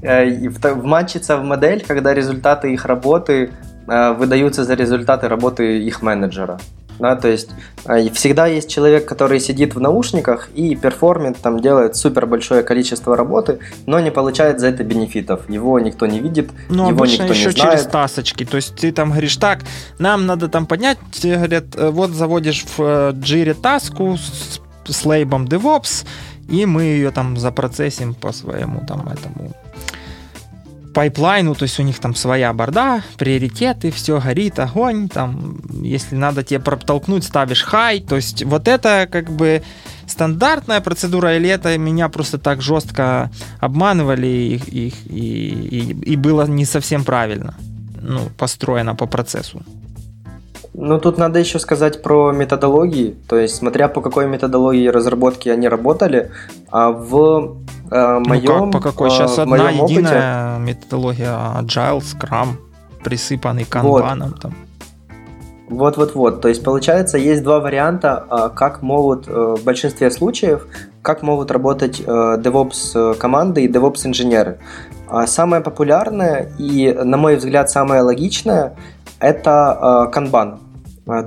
Э, вматчиться в модель, когда результаты их работы э, выдаются за результаты работы их менеджера. Да, то есть э, всегда есть человек, который сидит в наушниках и перформит, там делает супер большое количество работы, но не получает за это бенефитов. Его никто не видит, ну, его никто еще не знает. через тасочки. То есть ты там говоришь, так, нам надо там поднять, говорят, вот заводишь в джире таску с лейбом DevOps, и мы ее там запроцессим по своему там этому пайплайну, то есть у них там своя борда, приоритеты, все горит, огонь, там, если надо тебе протолкнуть, ставишь хай, то есть вот это как бы стандартная процедура, или это меня просто так жестко обманывали и, и, и, и было не совсем правильно, ну, построено по процессу. Ну, тут надо еще сказать про методологии. То есть, смотря по какой методологии разработки они работали, а в Э, моем, ну как, по какой? Сейчас э, одна единая опыте... методология Agile, Scrum, присыпанный канбаном вот. там. Вот-вот-вот. То есть, получается, есть два варианта, а, как могут э, в большинстве случаев, как могут работать DevOps команды и DevOps инженеры. А самое популярное и, на мой взгляд, самое логичное – это канбан.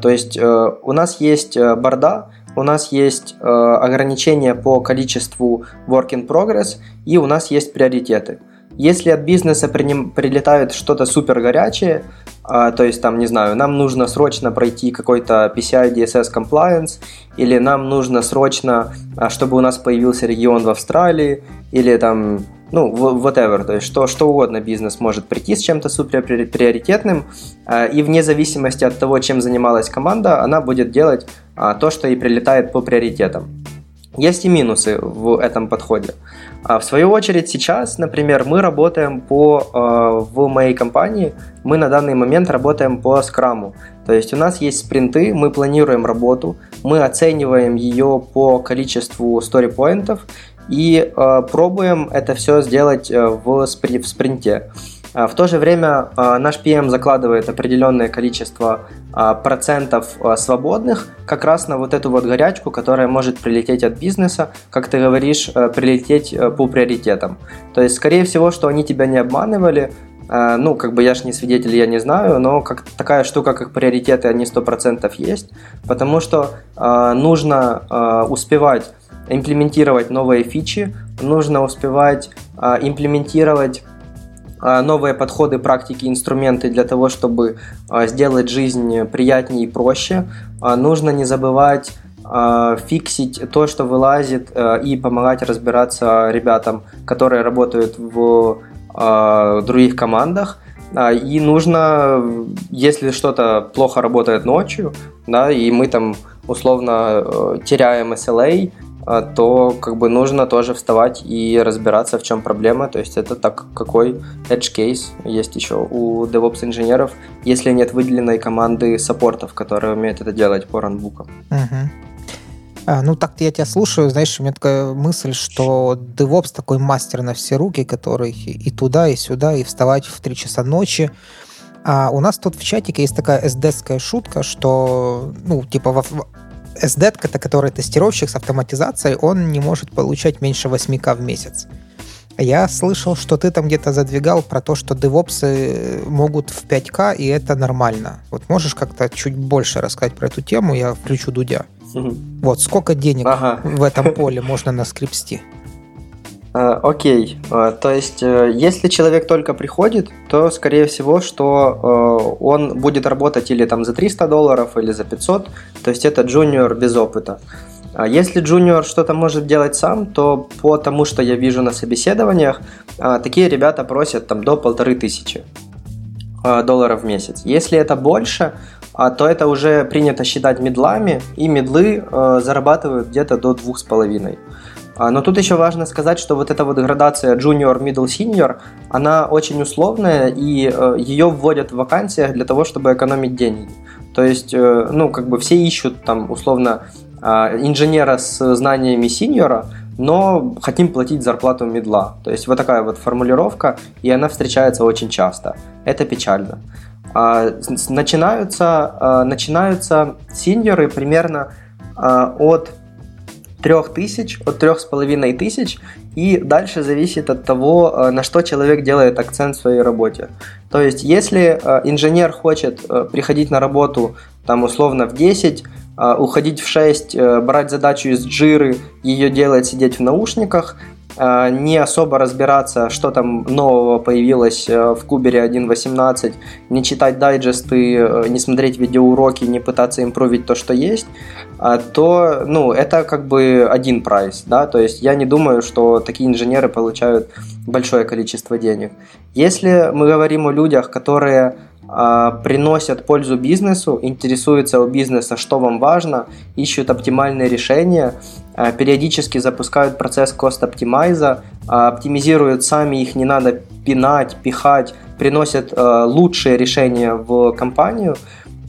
То есть, у нас есть борда, у нас есть э, ограничения по количеству work in progress, и у нас есть приоритеты. Если от бизнеса прилетает что-то супер горячее, э, то есть там, не знаю, нам нужно срочно пройти какой-то PCI DSS compliance, или нам нужно срочно, э, чтобы у нас появился регион в Австралии, или там ну, whatever, то есть что, что угодно бизнес может прийти с чем-то супер приоритетным, а, и вне зависимости от того, чем занималась команда, она будет делать а, то, что ей прилетает по приоритетам. Есть и минусы в этом подходе. А в свою очередь сейчас, например, мы работаем по, в моей компании, мы на данный момент работаем по скраму. То есть у нас есть спринты, мы планируем работу, мы оцениваем ее по количеству сторипоинтов, и э, пробуем это все сделать э, в, спри- в спринте. А, в то же время э, наш PM закладывает определенное количество э, процентов свободных как раз на вот эту вот горячку, которая может прилететь от бизнеса, как ты говоришь, э, прилететь э, по приоритетам. То есть, скорее всего, что они тебя не обманывали, ну, как бы я ж не свидетель, я не знаю, но как такая штука, как приоритеты, они 100% есть, потому что нужно успевать имплементировать новые фичи, нужно успевать а, имплементировать а, новые подходы, практики, инструменты для того, чтобы а, сделать жизнь приятнее и проще. Нужно не забывать фиксить то, что вылазит, и помогать разбираться ребятам, которые работают в других командах. И нужно, если что-то плохо работает ночью, да, и мы там условно э, теряем SLA, то как бы нужно тоже вставать и разбираться, в чем проблема. То есть это так, какой edge case есть еще у DevOps инженеров, если нет выделенной команды саппортов, которые умеют это делать по ранбукам. А, ну, так я тебя слушаю, знаешь, у меня такая мысль, что DevOps такой мастер на все руки, который и туда, и сюда, и вставать в 3 часа ночи. А у нас тут в чатике есть такая sd шутка, что, ну, типа, SDET, это который тестировщик с автоматизацией, он не может получать меньше 8К в месяц. Я слышал, что ты там где-то задвигал про то, что девопсы могут в 5К, и это нормально. Вот можешь как-то чуть больше рассказать про эту тему? Я включу Дудя. Угу. Вот, сколько денег ага. в этом поле можно наскрипсти? Э, окей, э, то есть э, если человек только приходит, то скорее всего, что он будет работать или там за 300 долларов, или за 500, то есть это джуниор без опыта. А если джуниор что-то может делать сам, то по тому, что я вижу на собеседованиях, такие ребята просят там до полторы тысячи долларов в месяц. Если это больше, то это уже принято считать медлами, и медлы зарабатывают где-то до двух с половиной. Но тут еще важно сказать, что вот эта вот градация junior, middle, senior, она очень условная, и э, ее вводят в вакансиях для того, чтобы экономить деньги. То есть, э, ну, как бы все ищут там, условно, а, инженера с знаниями синьора, но хотим платить зарплату медла. То есть вот такая вот формулировка, и она встречается очень часто. Это печально. А, начинаются, начинаются синьоры примерно от трех тысяч, от трех с половиной тысяч, и дальше зависит от того, э, на что человек делает акцент в своей работе. То есть, если э, инженер хочет э, приходить на работу там условно в 10, уходить в 6, брать задачу из джиры, ее делать, сидеть в наушниках, не особо разбираться, что там нового появилось э, в Кубере 1.18, не читать дайджесты, э, не смотреть видеоуроки, не пытаться импровить то, что есть, а, то, ну, это как бы один прайс, да, то есть я не думаю, что такие инженеры получают большое количество денег. Если мы говорим о людях, которые а, приносят пользу бизнесу, интересуются у бизнеса, что вам важно, ищут оптимальные решения, а, периодически запускают процесс кост-оптимайза, а, оптимизируют сами, их не надо пинать, пихать, приносят лучшие решения в компанию,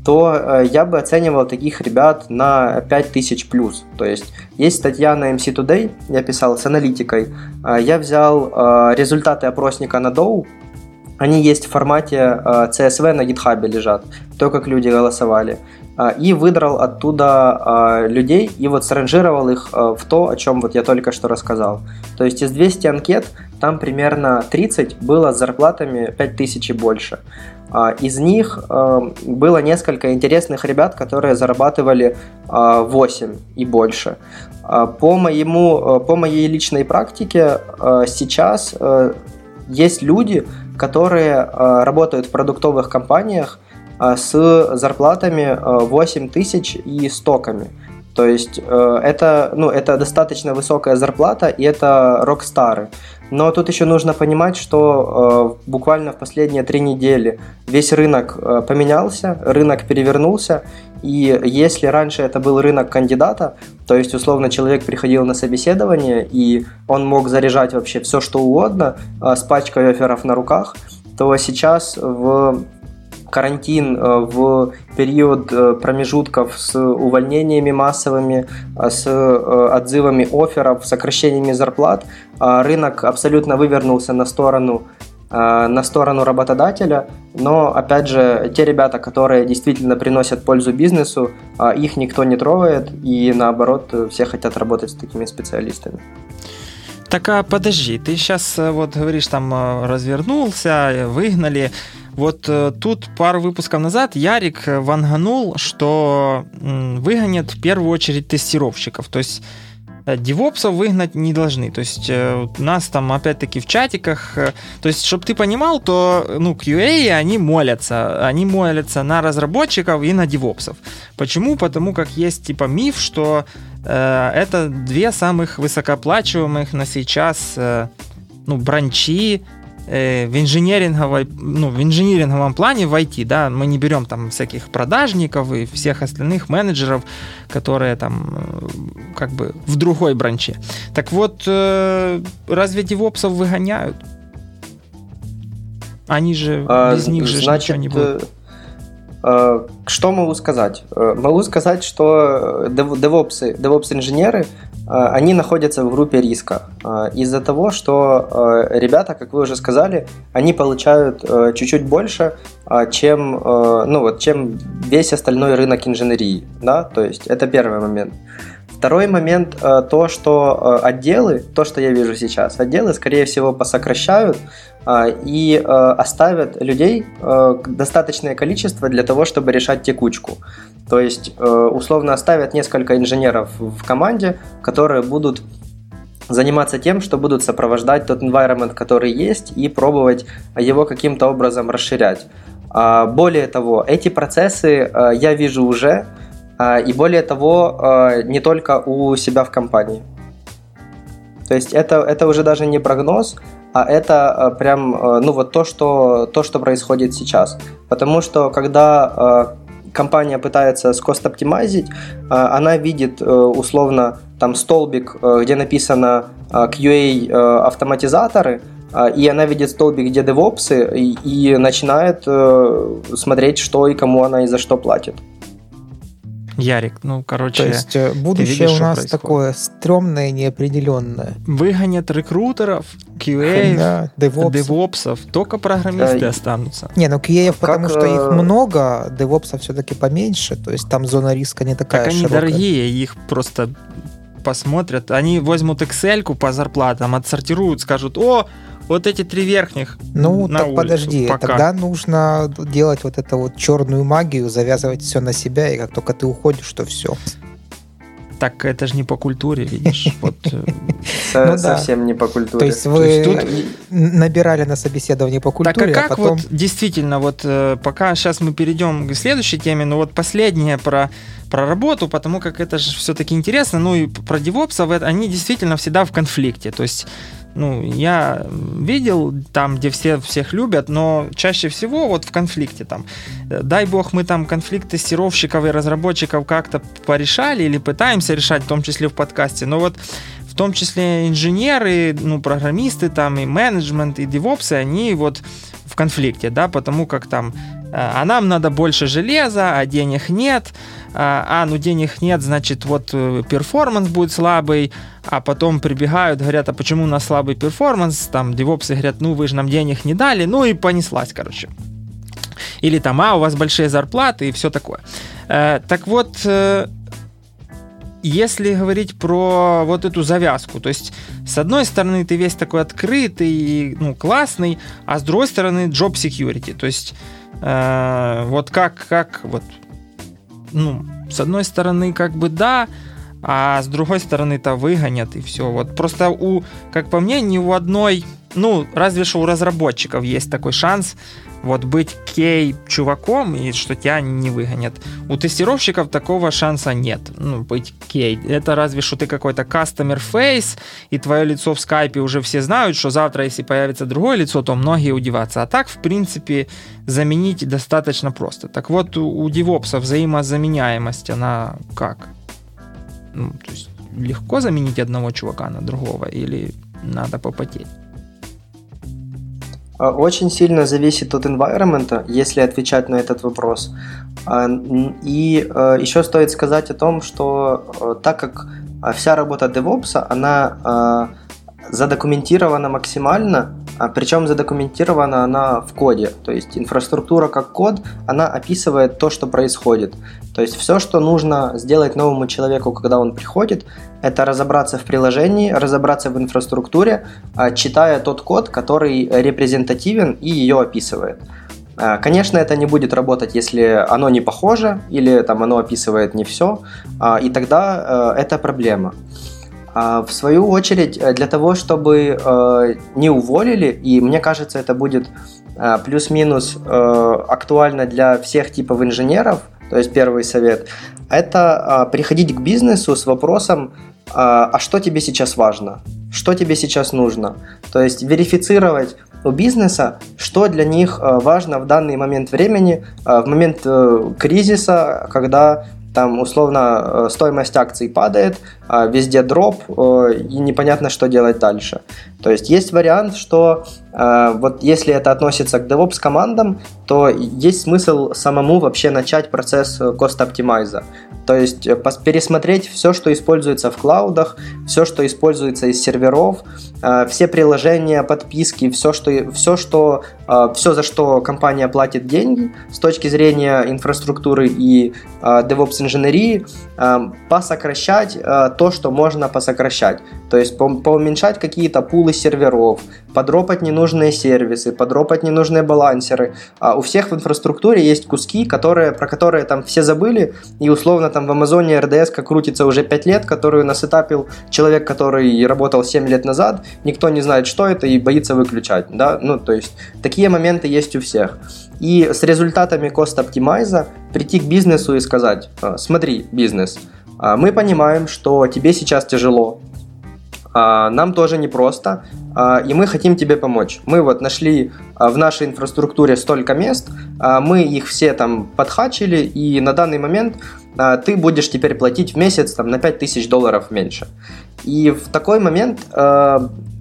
то я бы оценивал таких ребят на 5000 плюс. То есть есть статья на MC Today, я писал с аналитикой. Я взял результаты опросника на Dow, они есть в формате CSV на GitHub лежат, то, как люди голосовали. И выдрал оттуда людей и вот сранжировал их в то, о чем вот я только что рассказал. То есть из 200 анкет там примерно 30 было с зарплатами 5000 и больше. А, из них э, было несколько интересных ребят, которые зарабатывали 8 а, и больше. По, моему, э, по моей личной практике э, сейчас есть люди, которые работают в продуктовых компаниях с зарплатами 8 тысяч и стоками. То есть это, ну, это достаточно высокая зарплата, и это рок-стары. Но тут еще нужно понимать, что э, буквально в последние три недели весь рынок э, поменялся, рынок перевернулся, и если раньше это был рынок кандидата, то есть условно человек приходил на собеседование и он мог заряжать вообще все что угодно э, с пачкой офферов на руках, то сейчас в карантин э, в период э, промежутков с увольнениями массовыми, э, с отзывами офферов, сокращениями зарплат, рынок абсолютно вывернулся на сторону на сторону работодателя, но опять же те ребята, которые действительно приносят пользу бизнесу, их никто не трогает и наоборот все хотят работать с такими специалистами. Так а подожди, ты сейчас вот говоришь там развернулся, выгнали. Вот э, тут пару выпусков назад Ярик ванганул, что выгонят в первую очередь тестировщиков. То есть э, девопсов выгнать не должны. То есть э, у нас там опять-таки в чатиках, то есть, чтобы ты понимал, то ну, QA, они молятся. Они молятся на разработчиков и на девопсов. Почему? Потому как есть типа миф, что э, это две самых высокооплачиваемых на сейчас э, ну, бранчи Э, в инженеринговой, ну, в инженеринговом плане в IT, да, мы не берем там всяких продажников и всех остальных менеджеров, которые там э, как бы в другой бранче. Так вот, э, разве девопсов выгоняют? Они же, а, без них же значит, ничего не будет. Что могу сказать? Могу сказать, что девопсы, девопс-инженеры а, они находятся в группе риска из-за того, что ребята, как вы уже сказали, они получают чуть-чуть больше, чем, ну вот, чем весь остальной рынок инженерии. Да? То есть это первый момент. Второй момент то, что отделы, то, что я вижу сейчас, отделы, скорее всего, посокращают и оставят людей достаточное количество для того, чтобы решать текучку. То есть, условно, оставят несколько инженеров в команде, которые будут заниматься тем, что будут сопровождать тот environment, который есть, и пробовать его каким-то образом расширять. А, более того, эти процессы я вижу уже, а, и более того, не только у себя в компании. То есть это, это уже даже не прогноз, а это прям ну вот то, что, то, что происходит сейчас. Потому что когда компания пытается скост оптимизить, а, она видит э, условно там столбик, э, где написано QA э, автоматизаторы, а, и она видит столбик, где и, и начинает смотреть, что и кому она и за что платит. Ярик, ну, короче... То есть э, будущее видишь, у нас такое стрёмное, неопределенное. Выгонят рекрутеров, QA, да, девопсов. только программисты да. останутся. Не, ну QA, потому что их э, много, девопсов все-таки поменьше, то есть там зона риска не такая Так они широкая. дорогие, их просто посмотрят, они возьмут Excel по зарплатам, отсортируют, скажут, о, вот эти три верхних. Ну, на так улицу, подожди, пока. тогда нужно делать вот эту вот черную магию, завязывать все на себя, и как только ты уходишь, то все. Так это же не по культуре, видишь. <laughs> Вот. Э, ну, Совсем не по культуре. То есть вы тут... набирали на собеседование по культуре, так, а, а как потом... вот действительно, вот э, пока сейчас мы перейдем к следующей теме, но вот последнее про про работу, потому как это же все-таки интересно, ну и про девопсов, они действительно всегда в конфликте, то есть ну, я видел там, где все всех любят, но чаще всего вот в конфликте там, э, дай бог мы там конфликт тестировщиков и разработчиков как-то порешали или пытаемся решать, в том числе в подкасте, но вот в том числе инженеры, ну, программисты там и менеджмент, и девопсы, они вот в конфликте, да, потому как там а нам надо больше железа, а денег нет, а, а ну денег нет, значит вот э, перформанс будет слабый, а потом прибегают, говорят, а почему у нас слабый перформанс, там девопсы говорят, ну вы же нам денег не дали, ну и понеслась, короче. Или там, а, у вас большие зарплаты и все такое. Э, так вот, э, если говорить про вот эту завязку, то есть с одной стороны ты весь такой открытый, ну, классный, а с другой стороны job security, то есть э, вот как, как вот, ну, с одной стороны как бы да, а с другой стороны-то выгонят и все. Вот просто у, как по мне, ни у одной, ну, разве что у разработчиков есть такой шанс вот быть кей-чуваком и что тебя не выгонят. У тестировщиков такого шанса нет. Ну, быть кей. Это разве что ты какой-то customer face, и твое лицо в скайпе уже все знают, что завтра, если появится другое лицо, то многие удивятся. А так, в принципе, заменить достаточно просто. Так вот, у, DevOps взаимозаменяемость, она как? Ну, то есть легко заменить одного чувака на другого или надо попотеть? А, очень сильно зависит от environment, если отвечать на этот вопрос. А, и а, еще стоит сказать о том, что так как вся работа DevOps, она задокументирована максимально, а причем задокументирована она в коде. То есть инфраструктура как код, она описывает то, что происходит. То есть все, что нужно сделать новому человеку, когда он приходит, это разобраться в приложении, разобраться в инфраструктуре, а, читая тот код, который репрезентативен и ее описывает. А, конечно, это не будет работать, если оно не похоже или там оно описывает не все, и тогда это проблема. В свою очередь, э, для того, чтобы э, не уволили, и мне кажется, это будет э, плюс-минус актуально для всех типов инженеров, то есть первый совет, это приходить к бизнесу с вопросом, а что тебе сейчас важно, что тебе сейчас нужно. То есть верифицировать у бизнеса, что для них важно в данный момент времени, в момент кризиса, когда там условно стоимость акций падает, а, везде дроп, э, и непонятно, что делать дальше. То есть есть вариант, что э, вот если это относится к DevOps командам, то есть смысл самому вообще начать процесс кост-оптимайза. То есть э, пересмотреть все, что используется в клаудах, все, что используется из серверов, все приложения, подписки, все, что, все, что, все, за что компания платит деньги с точки зрения инфраструктуры и DevOps инженерии, посокращать то, что можно посокращать. То есть по поуменьшать какие-то пулы серверов, подропать ненужные сервисы, подропать ненужные балансеры. А у всех в инфраструктуре есть куски, которые, про которые там все забыли, и условно там в Амазоне как крутится уже 5 лет, которую насетапил человек, который работал 7 лет назад, никто не знает, что это, и боится выключать. Да? Ну, то есть такие моменты есть у всех. И с результатами кост-оптимайза прийти к бизнесу и сказать, «А, смотри, бизнес, мы понимаем, что тебе сейчас тяжело, а, нам тоже непросто, а, и мы хотим тебе помочь. Мы вот нашли в нашей инфраструктуре столько мест, мы их все там подхачили, и на данный момент ты будешь теперь платить в месяц там, на 5000 долларов меньше. И в такой момент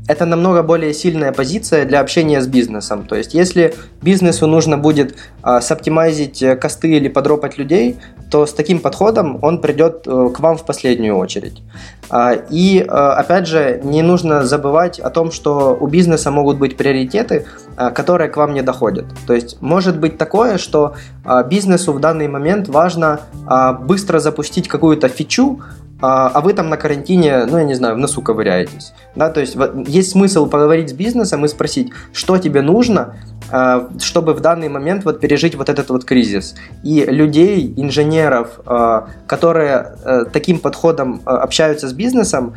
это намного более сильная позиция для общения с бизнесом. То есть, если бизнесу нужно будет а, соптимайзить э, косты или подропать людей, то с таким подходом он придет э, к вам в последнюю очередь. А, и, а, опять же, не нужно забывать о том, что у бизнеса могут быть приоритеты, а, которые к вам не доходят. То есть, может быть такое, что а, бизнесу в данный момент важно а, быстро запустить какую-то фичу, а, а вы там на карантине, ну, я не знаю, в носу ковыряетесь. Да, то есть есть смысл поговорить с бизнесом и спросить, что тебе нужно, а, чтобы в данный момент вот пережить вот этот вот кризис. И людей, инженеров, а, которые э, таким подходом общаются с бизнесом,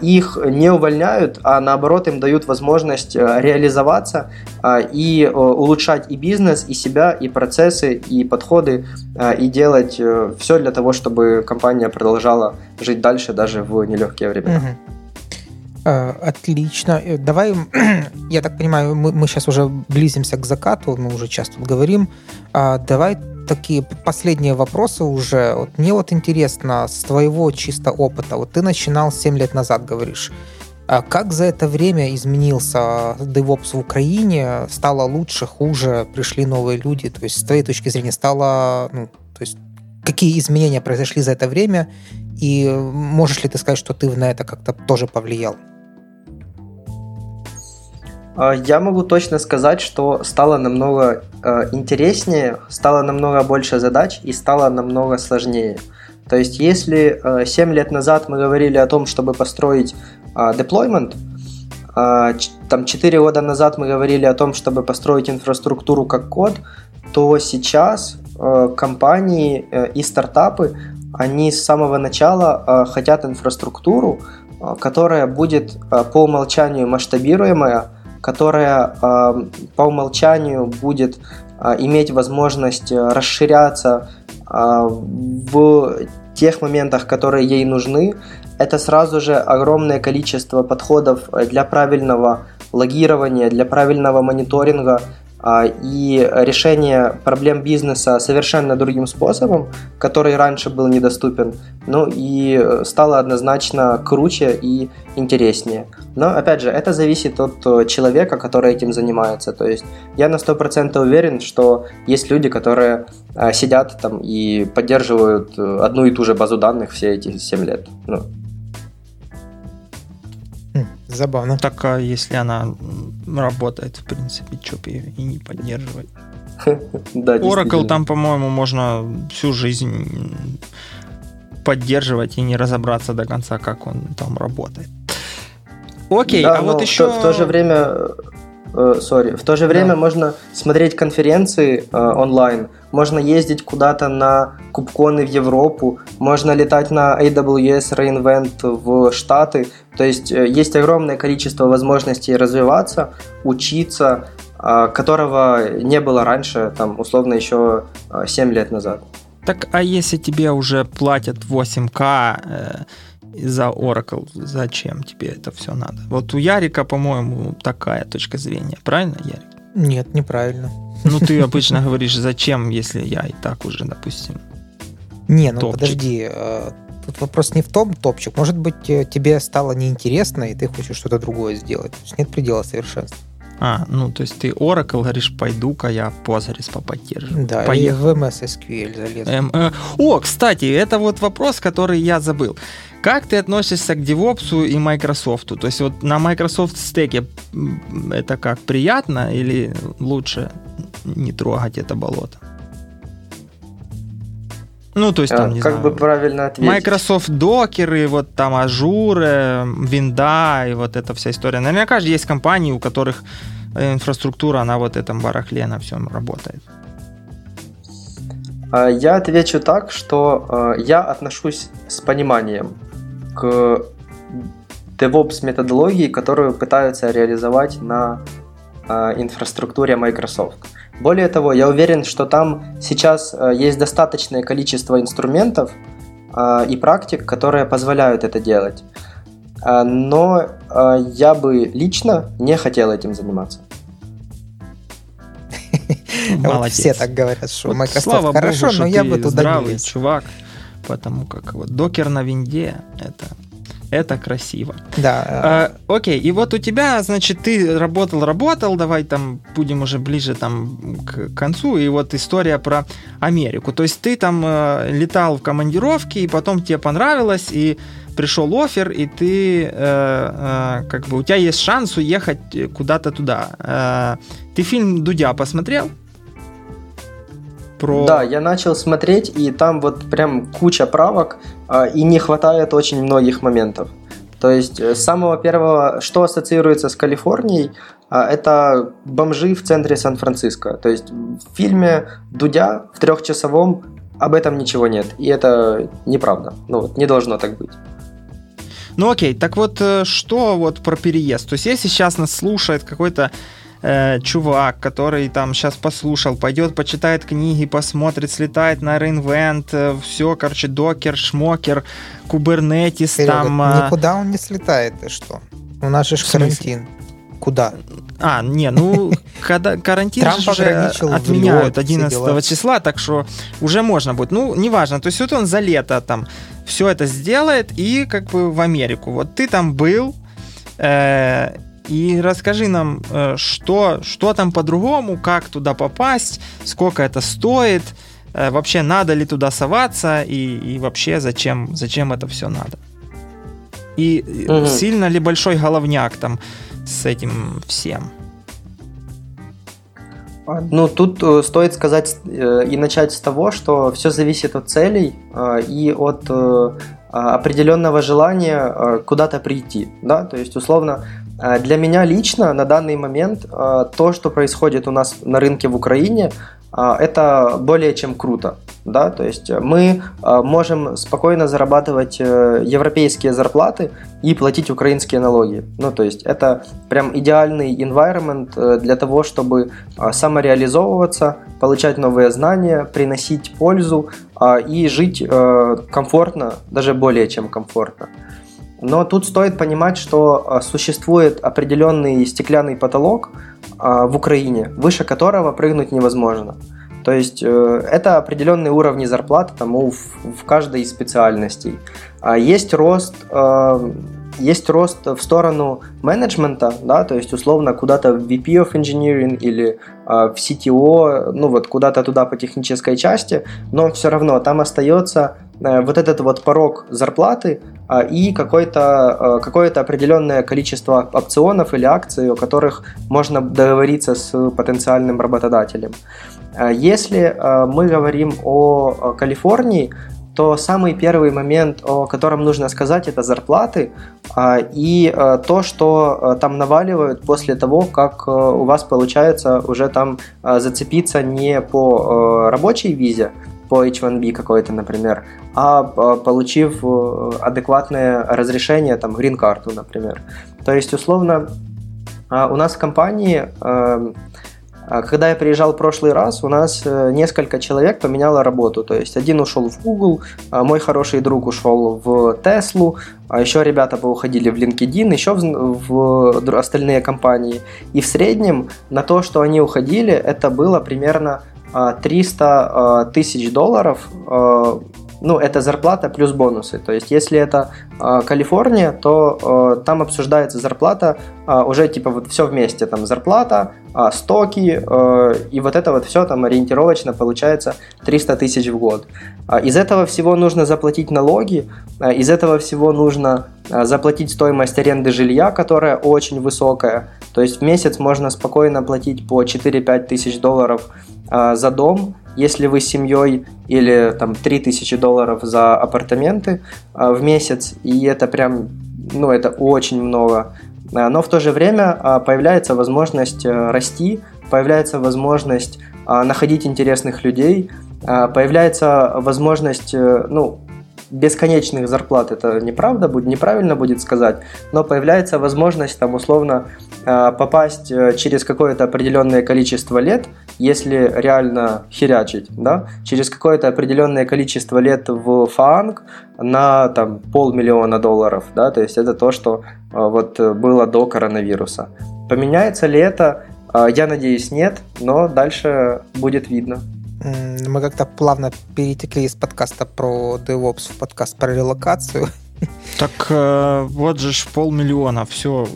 их не увольняют, а наоборот им дают возможность э, реализоваться и улучшать и бизнес, и себя, и процессы, и подходы, и делать все для того, чтобы компания продолжала жить дальше даже в нелегкие времена. Угу. Э, отлично. Э, давай, <clears throat> я так понимаю, мы, мы сейчас уже близимся к закату, мы уже часто говорим. А, давай такие последние вопросы уже. Вот мне вот интересно, с твоего чисто опыта, вот ты начинал 7 лет назад, говоришь. А как за это время изменился DevOps в Украине? Стало лучше, хуже? Пришли новые люди? То есть, с твоей точки зрения, стало... Ну, то есть, какие изменения произошли за это время? И можешь ли ты сказать, что ты на это как-то тоже повлиял? А, я могу точно сказать, что стало намного э, интереснее, стало намного больше задач и стало намного сложнее. То есть, если э, 7 лет назад мы говорили о том, чтобы построить а, deployment. А, там 4 года назад мы говорили о том, чтобы построить инфраструктуру как код, то сейчас э, компании э, и стартапы, они с самого начала э, хотят инфраструктуру, которая будет по умолчанию масштабируемая, которая по умолчанию будет иметь возможность расширяться в тех моментах, которые ей нужны, это сразу же огромное количество подходов э, для правильного логирования, для правильного мониторинга и решения проблем бизнеса совершенно другим способом, который раньше был недоступен, ну и э, стало однозначно круче и интереснее. Но, опять же, это зависит от э, человека, который этим занимается. То есть я на 100% уверен, что есть люди, которые сидят там и поддерживают одну и ту же базу данных все эти 7 лет. Ну, Забавно. Так, а если она работает, в принципе, что бы ее и не поддерживать? <laughs> Да, Oracle там, по-моему, можно всю жизнь поддерживать и не разобраться до конца, как он там работает. Окей, да, а вот еще... В, в то же время сори. Э, в то же время да. можно смотреть конференции э, онлайн, можно ездить куда-то на кубконы в Европу, можно летать на AWS reInvent в Штаты. То есть э, есть огромное количество возможностей развиваться, учиться, э, которого не было раньше, там, условно, еще э, 7 лет назад. Так, а если тебе уже платят 8К, э, за Oracle. Зачем тебе это все надо? Вот у Ярика, по-моему, такая точка зрения. Правильно, Ярик? Нет, неправильно. Ну, ты обычно говоришь, зачем, если я и так уже, допустим, Не, ну топчик. подожди. Э, тут вопрос не в том, топчик. Может быть, э, тебе стало неинтересно, и ты хочешь что-то другое сделать. То есть нет предела совершенства. А, ну, то есть ты Oracle говоришь, пойду-ка я Postgres поподдерживаю. Да, Поехал. и в MS SQL залез. Эм, э, о, кстати, это вот вопрос, который я забыл. Как ты относишься к DevOps и Microsoft? То есть вот на Microsoft стеке это как, приятно или лучше не трогать это болото? Ну, то есть там, а, не как знаю, бы правильно ответить? Microsoft докеры, вот там Azure, Винда и вот эта вся история. Наверняка же есть компании, у которых э, инфраструктура на вот этом барахле на всем работает. А, я отвечу так, что э, я отношусь с пониманием к DevOps методологии, которую пытаются реализовать на э, инфраструктуре Microsoft. Более того, я уверен, что там сейчас э, есть достаточное количество инструментов э, и практик, которые позволяют это делать. Э, но я бы лично не хотел этим заниматься. <laughs> Молодец. все так говорят, что Microsoft хорошо, но я бы туда здравый чувак, потому как вот докер на винде это это красиво. Да. А, окей, и вот у тебя, значит, ты работал, работал, давай там будем уже ближе там к концу, и вот история про Америку. То есть ты там э, летал в командировке, и потом тебе понравилось, и пришел офер, и ты, э, э, как бы, у тебя есть шанс уехать куда-то туда. Э, ты фильм «Дудя» посмотрел? Про... Да, я начал смотреть, и там вот прям куча правок, а, и не хватает очень многих моментов. То есть э, с самого первого, что ассоциируется с Калифорнией, а, это бомжи в центре Сан-Франциско. То есть в фильме Дудя в трехчасовом об этом ничего нет. И это неправда. Ну вот, не должно так быть. Ну окей, так вот э, что вот про переезд? То есть если сейчас нас слушает какой-то э, чувак, который там сейчас послушал, пойдет, почитает книги, посмотрит, слетает на Reinvent, э, все, короче, докер, шмокер, кубернетис Серега, там... Э, никуда он не слетает, ты что? У нас же карантин. Куда? А, не, ну, <laughs> когда карантин уже отменяют 11 числа, так что уже можно будет. Ну, неважно, то есть вот он за лето там все это сделает и как бы в Америку. Вот ты там был, Э, и расскажи нам, э, что, что там по-другому, как туда попасть, сколько это стоит, э, вообще надо ли туда соваться и, и вообще зачем, зачем это все надо. И угу. сильно ли большой головняк там с этим всем? Ну, тут э, стоит сказать э, и начать с того, что все зависит от целей э, и от определенного желания куда-то прийти. Да? То есть, условно, для меня лично на данный момент то, что происходит у нас на рынке в Украине, это более чем круто. Да? То есть мы можем спокойно зарабатывать европейские зарплаты и платить украинские налоги. Ну, то есть это прям идеальный environment для того, чтобы самореализовываться, получать новые знания, приносить пользу и жить комфортно, даже более чем комфортно. Но тут стоит понимать, что существует определенный стеклянный потолок в Украине, выше которого прыгнуть невозможно. То есть э, это определенные уровни зарплаты там, в, каждой из специальностей. Есть рост есть рост в сторону менеджмента, да, то есть условно куда-то в VP of Engineering или в CTO, ну вот куда-то туда по технической части, но все равно там остается э, вот этот вот порог зарплаты и какое-то э, какое определенное количество опционов или акций, о которых можно договориться с потенциальным работодателем. Э, если мы говорим о Калифорнии, то самый первый момент, о котором нужно сказать, это зарплаты а, и а, то, что а, там наваливают после того, как у вас получается уже там зацепиться не по рабочей визе, по H1B какой-то, например, а получив адекватное разрешение, там, грин-карту, например. То есть, условно, у нас в компании а когда я приезжал в прошлый раз, у нас э, несколько человек поменяло работу. То есть один ушел в Google, а мой хороший друг ушел в Tesla, а еще ребята уходили в LinkedIn, еще в, в остальные компании. И в среднем на то, что они уходили, это было примерно 300 тысяч долларов ну, это зарплата плюс бонусы. То есть, если это э, Калифорния, то э, там обсуждается зарплата э, уже типа вот все вместе, там зарплата, э, стоки, э, и вот это вот все там ориентировочно получается 300 тысяч в год. Из этого всего нужно заплатить налоги, из этого всего нужно заплатить стоимость аренды жилья, которая очень высокая. То есть в месяц можно спокойно платить по 4-5 тысяч долларов за дом, если вы семьей или там 3000 долларов за апартаменты а, в месяц, и это прям, ну, это очень много. А, но в то же время а, появляется возможность э, расти, появляется возможность находить интересных людей, появляется возможность, э, ну, бесконечных зарплат, это неправда будет, неправильно будет сказать, но появляется возможность там условно э, попасть э, через какое-то определенное количество лет, если реально херячить, да, через какое-то определенное количество лет в фанг на там полмиллиона долларов, да, то есть это то, что э, вот было до коронавируса. Поменяется ли это? Я надеюсь, нет, но дальше будет видно. Мы как-то плавно перетекли из подкаста про DevOps в подкаст про релокацию. Так э, вот же ж полмиллиона, все.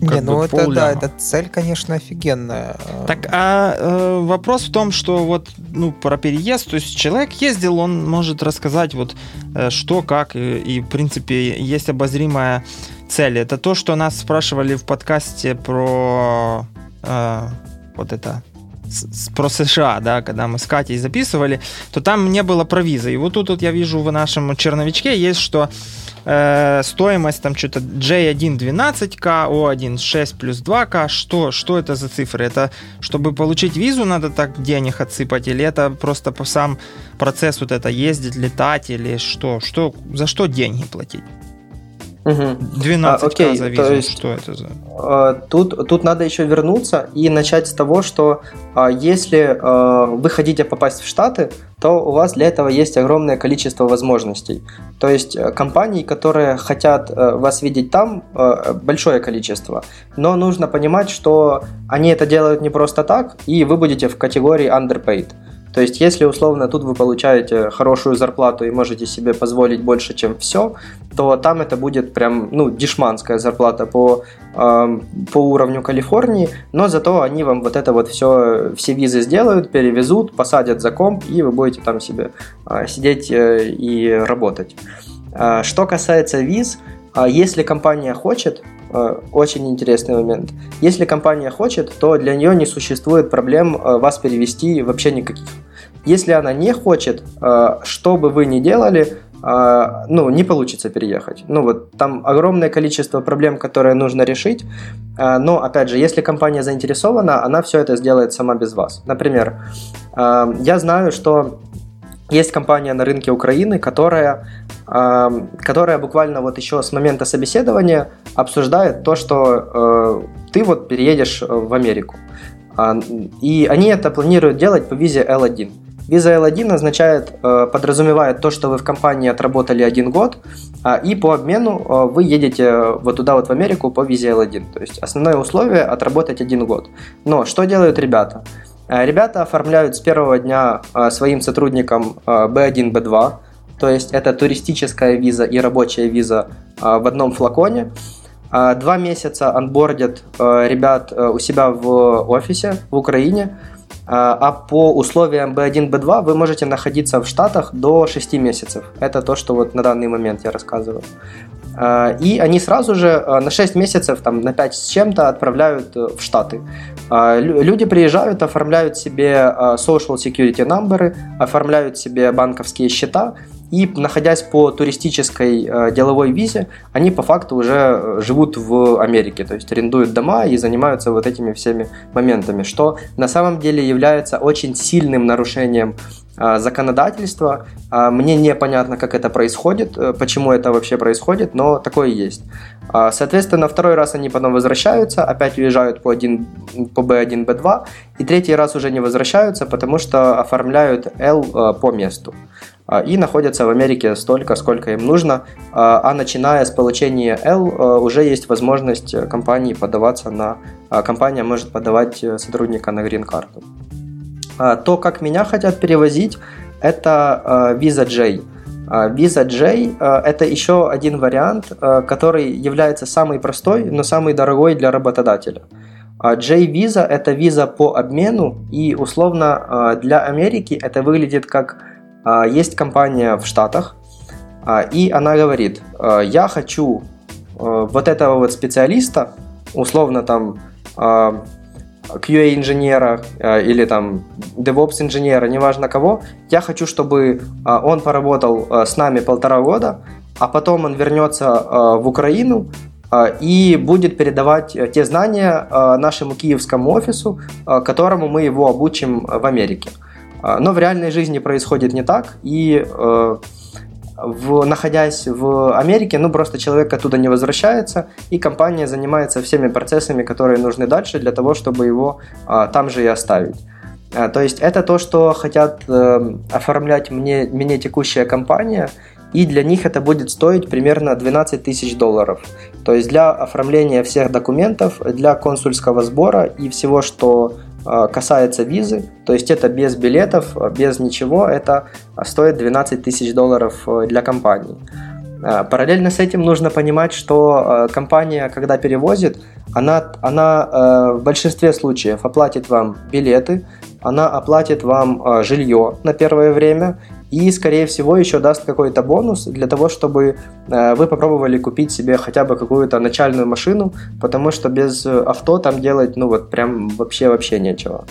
Не, ну это да, эта цель, конечно, офигенная. Так, а э, вопрос в том, что вот ну про переезд, то есть человек ездил, он может рассказать вот э, что, как, и, и в принципе есть обозримая цель. Это то, что нас спрашивали в подкасте про э, вот это про США, да, когда мы с Катей записывали, то там не было про визы. И вот тут вот я вижу в нашем черновичке есть, что э, стоимость там что-то J1 12К, O1 6 плюс 2К. Что, что это за цифры? Это чтобы получить визу надо так денег отсыпать? Или это просто по сам процесс вот это ездить, летать? Или что? что за что деньги платить? Угу. 12 а, окей, за визу. То есть, что это за? А, тут, тут надо еще вернуться и начать с того, что а, если а, вы хотите попасть в Штаты, то у вас для этого есть огромное количество возможностей. То есть э, компаний, которые хотят э, вас видеть там, э, большое количество. Но нужно понимать, что они это делают не просто так, и вы будете в категории underpaid. То есть, если условно тут вы получаете хорошую зарплату и можете себе позволить больше, чем все, то там это будет прям, ну, дешманская зарплата по, э, по уровню Калифорнии, но зато они вам вот это вот все, все визы сделают, перевезут, посадят за комп, и вы будете там себе э, сидеть э, и работать. Э, что касается виз, э, если компания хочет, очень интересный момент. Если компания хочет, то для нее не существует проблем э, вас перевести вообще никаких. Если она не хочет, э, что бы вы ни делали, э, ну, не получится переехать. Ну, вот там огромное количество проблем, которые нужно решить. Э, но, опять же, если компания заинтересована, она все это сделает сама без вас. Например, я знаю, что есть компания на рынке Украины, которая, которая буквально вот еще с момента собеседования обсуждает то, что ты вот переедешь в Америку. И они это планируют делать по визе L1. Виза L1 означает, э, подразумевает то, что вы в компании отработали один год, а, и по обмену э, вы едете вот туда вот в Америку по визе L1. То есть основное условие – отработать один год. Но что делают ребята? Э, ребята оформляют с первого дня своим сотрудникам B1, B2, то есть это туристическая виза и рабочая виза в одном флаконе. Два месяца анбордят ребят у себя в офисе в Украине – а по условиям B1, B2 вы можете находиться в Штатах до 6 месяцев. Это то, что вот на данный момент я рассказываю. А, и они сразу же а, на 6 месяцев, там, на 5 с чем-то отправляют э, в Штаты. Люди приезжают, оформляют себе social security number, оформляют себе банковские счета, и находясь по туристической э, деловой визе, они по факту уже э, живут в Америке, то есть арендуют дома и занимаются вот этими всеми моментами, что на самом деле является очень сильным нарушением э, законодательства. Э, мне непонятно, как это происходит, э, почему это вообще происходит, но такое есть. Э, соответственно, второй раз они потом возвращаются, опять уезжают по, 1, по B1, B2, и третий раз уже не возвращаются, потому что оформляют L э, по месту. А, и находятся в Америке столько, сколько им нужно, а, а начиная с получения L а, уже есть возможность компании подаваться на... Компания может подавать сотрудника на грин-карту. То, как меня хотят перевозить, это Visa J. Visa J – это еще один вариант, который является самый простой, но самый дорогой для работодателя. J-виза – это виза по обмену, и условно для Америки это выглядит как есть компания в Штатах, а, и она говорит, «А, я хочу вот этого вот специалиста, условно там QA-инженера или там DevOps-инженера, неважно кого, я хочу, чтобы он поработал с нами полтора года, а потом он вернется в Украину и будет передавать те знания нашему киевскому офису, которому мы его обучим в Америке. А, но в реальной жизни происходит не так, и э, в, находясь в Америке, ну просто человек оттуда не возвращается, и компания занимается всеми процессами, которые нужны дальше для того, чтобы его а, там же и оставить. А, то есть это то, что хотят э, оформлять мне, мне текущая компания, и для них это будет стоить примерно 12 тысяч долларов. То есть для оформления всех документов, для консульского сбора и всего, что касается визы, то есть это без билетов, без ничего, это стоит 12 тысяч долларов э, для компании. А, параллельно с этим нужно понимать, что э, компания, когда перевозит, она, она э, в большинстве случаев оплатит вам билеты, она оплатит вам жилье на первое время и, скорее всего, еще даст какой-то бонус для того, чтобы э, вы попробовали купить себе хотя бы какую-то начальную машину, потому что без авто там делать, ну вот прям вообще-вообще нечего.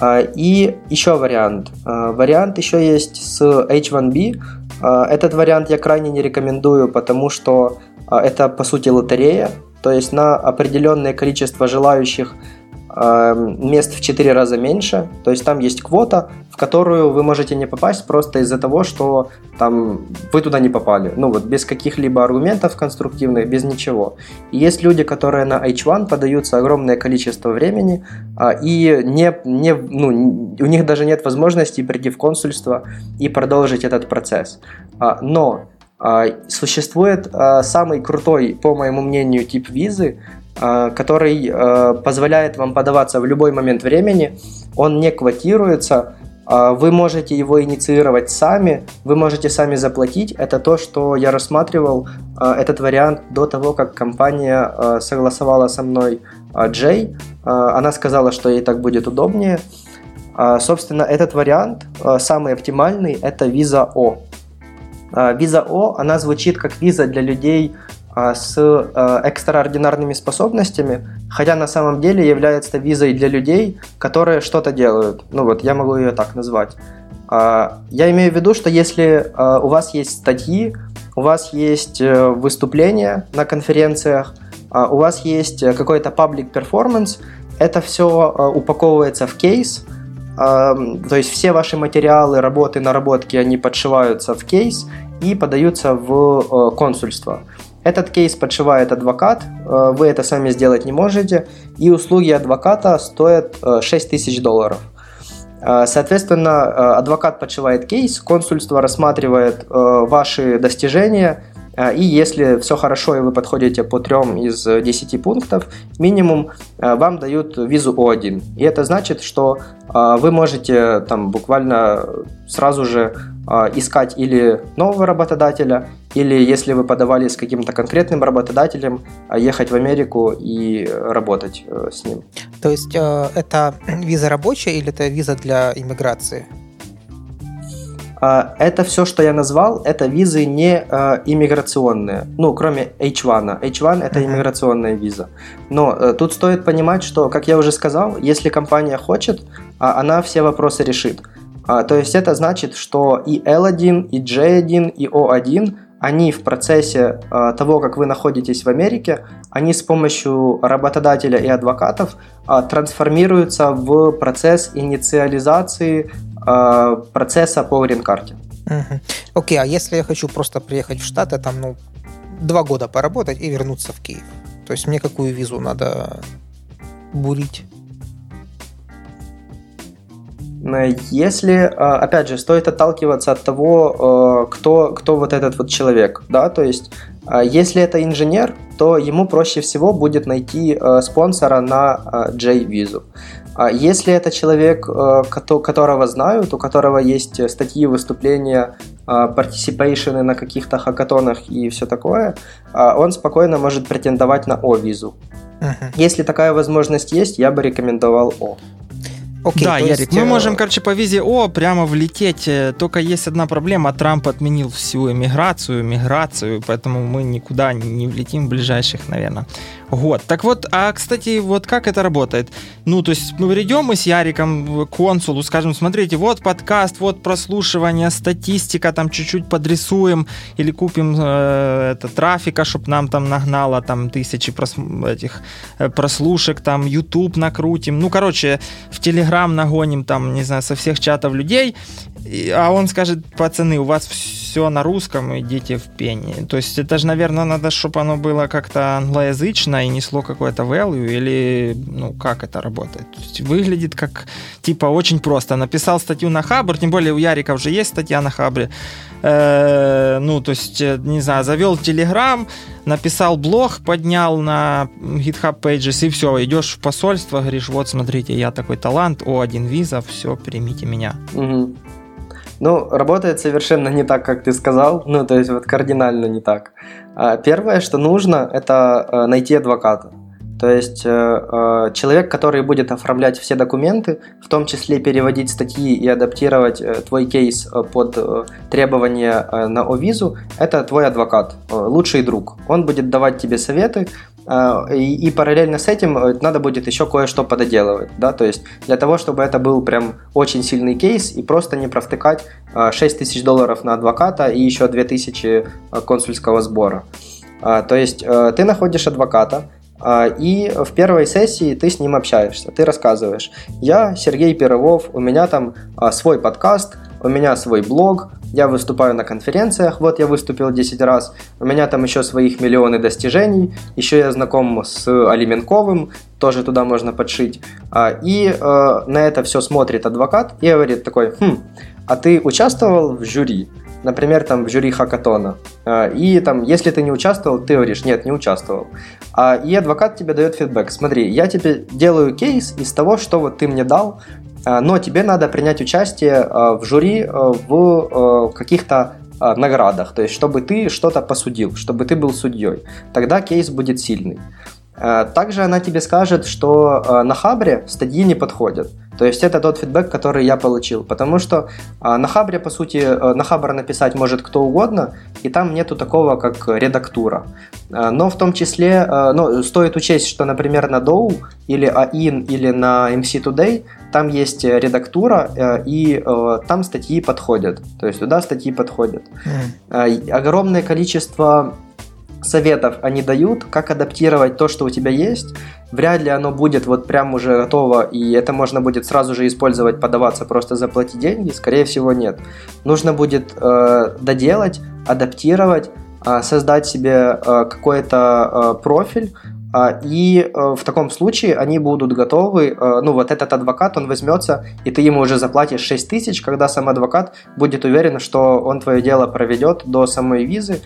А, и еще вариант. А, вариант еще есть с H1B. А, этот вариант я крайне не рекомендую, потому что это по сути лотерея. То есть на определенное количество желающих мест в 4 раза меньше, то есть там есть квота, в которую вы можете не попасть просто из-за того, что там вы туда не попали, ну вот без каких-либо аргументов конструктивных, без ничего. И есть люди, которые на H1 подаются огромное количество времени, а, и не, не, ну, у них даже нет возможности прийти в консульство и продолжить этот процесс. А, но а, Существует самый крутой, по моему мнению, тип визы, который э, позволяет вам подаваться в любой момент времени. Он не квотируется, Вы можете его инициировать сами, вы можете сами заплатить. Это то, что я рассматривал этот вариант до того, как компания согласовала со мной Джей. Она сказала, что ей так будет удобнее. Собственно, этот вариант самый оптимальный – это виза О. Виза О, она звучит как виза для людей с экстраординарными способностями, хотя на самом деле является визой для людей, которые что-то делают. Ну вот, я могу ее так назвать. Я имею в виду, что если у вас есть статьи, у вас есть э, выступления на конференциях, у вас есть какой-то public performance, это все упаковывается в кейс, то есть все ваши материалы, работы, наработки, они подшиваются в кейс и подаются в э, консульство. Этот кейс подшивает адвокат, э, вы это сами сделать не можете, и услуги адвоката стоят 6 э, тысяч долларов. Соответственно, адвокат подшивает кейс, консульство рассматривает ваши достижения, и если все хорошо и вы подходите по трем из 10 пунктов, минимум вам дают визу О1. И это значит, что вы можете там буквально сразу же а, искать или нового работодателя, или если вы подавали с каким-то конкретным работодателем, а, ехать в Америку и работать э, с ним. То есть э, это виза рабочая или это виза для иммиграции? А, это все, что я назвал, это визы не иммиграционные, ну, кроме H1. H1 это иммиграционная виза. Но э, тут стоит понимать, что, как я уже сказал, если компания хочет, она все вопросы решит. А, то есть это значит, что и L1, и J1, и O1 они в процессе а, того, как вы находитесь в Америке, они с помощью работодателя и адвокатов а, трансформируются в процесс инициализации процесса по грин-карте. Угу. Окей, а если я хочу просто приехать в Штаты, там, ну, два года поработать и вернуться в Киев? То есть мне какую визу надо бурить? Если, а, опять же, стоит отталкиваться от того, а, кто, кто вот этот вот человек, да, то есть если это инженер, то ему проще всего будет найти спонсора на J-визу. Если это человек, которого знают, у которого есть статьи, выступления, партисипейшены на каких-то хакатонах и все такое, он спокойно может претендовать на О-визу. Uh-huh. Если такая возможность есть, я бы рекомендовал О. Окей, да, Ярик, есть... мы можем, короче, по визе О прямо влететь. Э, только есть одна проблема. Трамп отменил всю эмиграцию, миграцию, поэтому мы никуда не влетим в ближайших, наверное, год. Так вот, а, кстати, вот как это работает? Ну, то есть мы придем мы с Яриком к консулу, скажем, смотрите, вот подкаст, вот прослушивание, статистика, там чуть-чуть подрисуем или купим э, это, трафика, чтобы нам там нагнало там тысячи прос, этих э, прослушек, там YouTube накрутим. Ну, короче, в Телеграм Телеграм нагоним, там, не знаю, со всех чатов людей, а он скажет, пацаны, у вас все на русском, идите в пени. То есть это же, наверное, надо, чтобы оно было как-то англоязычно и несло какое-то value, или, ну, как это работает? То есть выглядит как, типа, очень просто. Написал статью на Хабр, тем более у Ярика уже есть статья на Хабре, э, ну, то есть, э, не знаю, завел Телеграм, написал блог, поднял на GitHub Pages, и все, идешь в посольство, говоришь, вот, смотрите, я такой талант, о, один виза, все, примите меня. Угу. Ну, работает совершенно не так, как ты сказал, ну, то есть вот кардинально не так. А, первое, что нужно, это э, найти адвоката. То есть э, э, человек, который будет оформлять все документы, в том числе переводить статьи и адаптировать твой кейс под требования на О-визу, это твой адвокат, лучший друг. Он будет давать тебе советы, и, параллельно с этим э, надо будет еще кое-что пододелывать, да, то есть для того, чтобы это был прям очень сильный кейс и просто не провтыкать 6 а, тысяч долларов на адвоката и еще 2 тысячи консульского сбора. То есть э, ты находишь адвоката, и в первой сессии ты с ним общаешься, ты рассказываешь, я Сергей Пирогов, у меня там свой подкаст, у меня свой блог, я выступаю на конференциях, вот я выступил 10 раз, у меня там еще своих миллионы достижений, еще я знаком с Алименковым, тоже туда можно подшить. А, и э, на это все смотрит адвокат и говорит такой, хм, а ты участвовал в жюри? Например, там в жюри хакатона. А, и там, если ты не участвовал, ты говоришь, нет, не участвовал. А, и адвокат тебе дает фидбэк. Смотри, я тебе делаю кейс из того, что вот ты мне дал, но тебе надо принять участие в жюри в каких-то наградах, то есть чтобы ты что-то посудил, чтобы ты был судьей. Тогда кейс будет сильный. Также она тебе скажет, что на Хабре статьи не подходят. То есть это тот фидбэк, который я получил. Потому что а, на Хабре, по сути, а, на Хабр написать может кто угодно, и там нету такого, как редактура. А, но в том числе, а, ну, стоит учесть, что, например, на Dow или AIN или на MC Today там есть редактура, а, и а, там статьи подходят. То есть туда статьи подходят. Mm. А, огромное количество советов они дают, как адаптировать то, что у тебя есть. Вряд ли оно будет вот прям уже готово, и это можно будет сразу же использовать, подаваться, просто заплатить деньги. Скорее всего, нет. Нужно будет э, доделать, адаптировать, э, создать себе э, какой-то э, профиль, и э, в таком случае они будут готовы, э, ну вот этот адвокат, он возьмется, и ты ему уже заплатишь 6 тысяч, когда сам адвокат будет уверен, что он твое дело проведет до самой визы,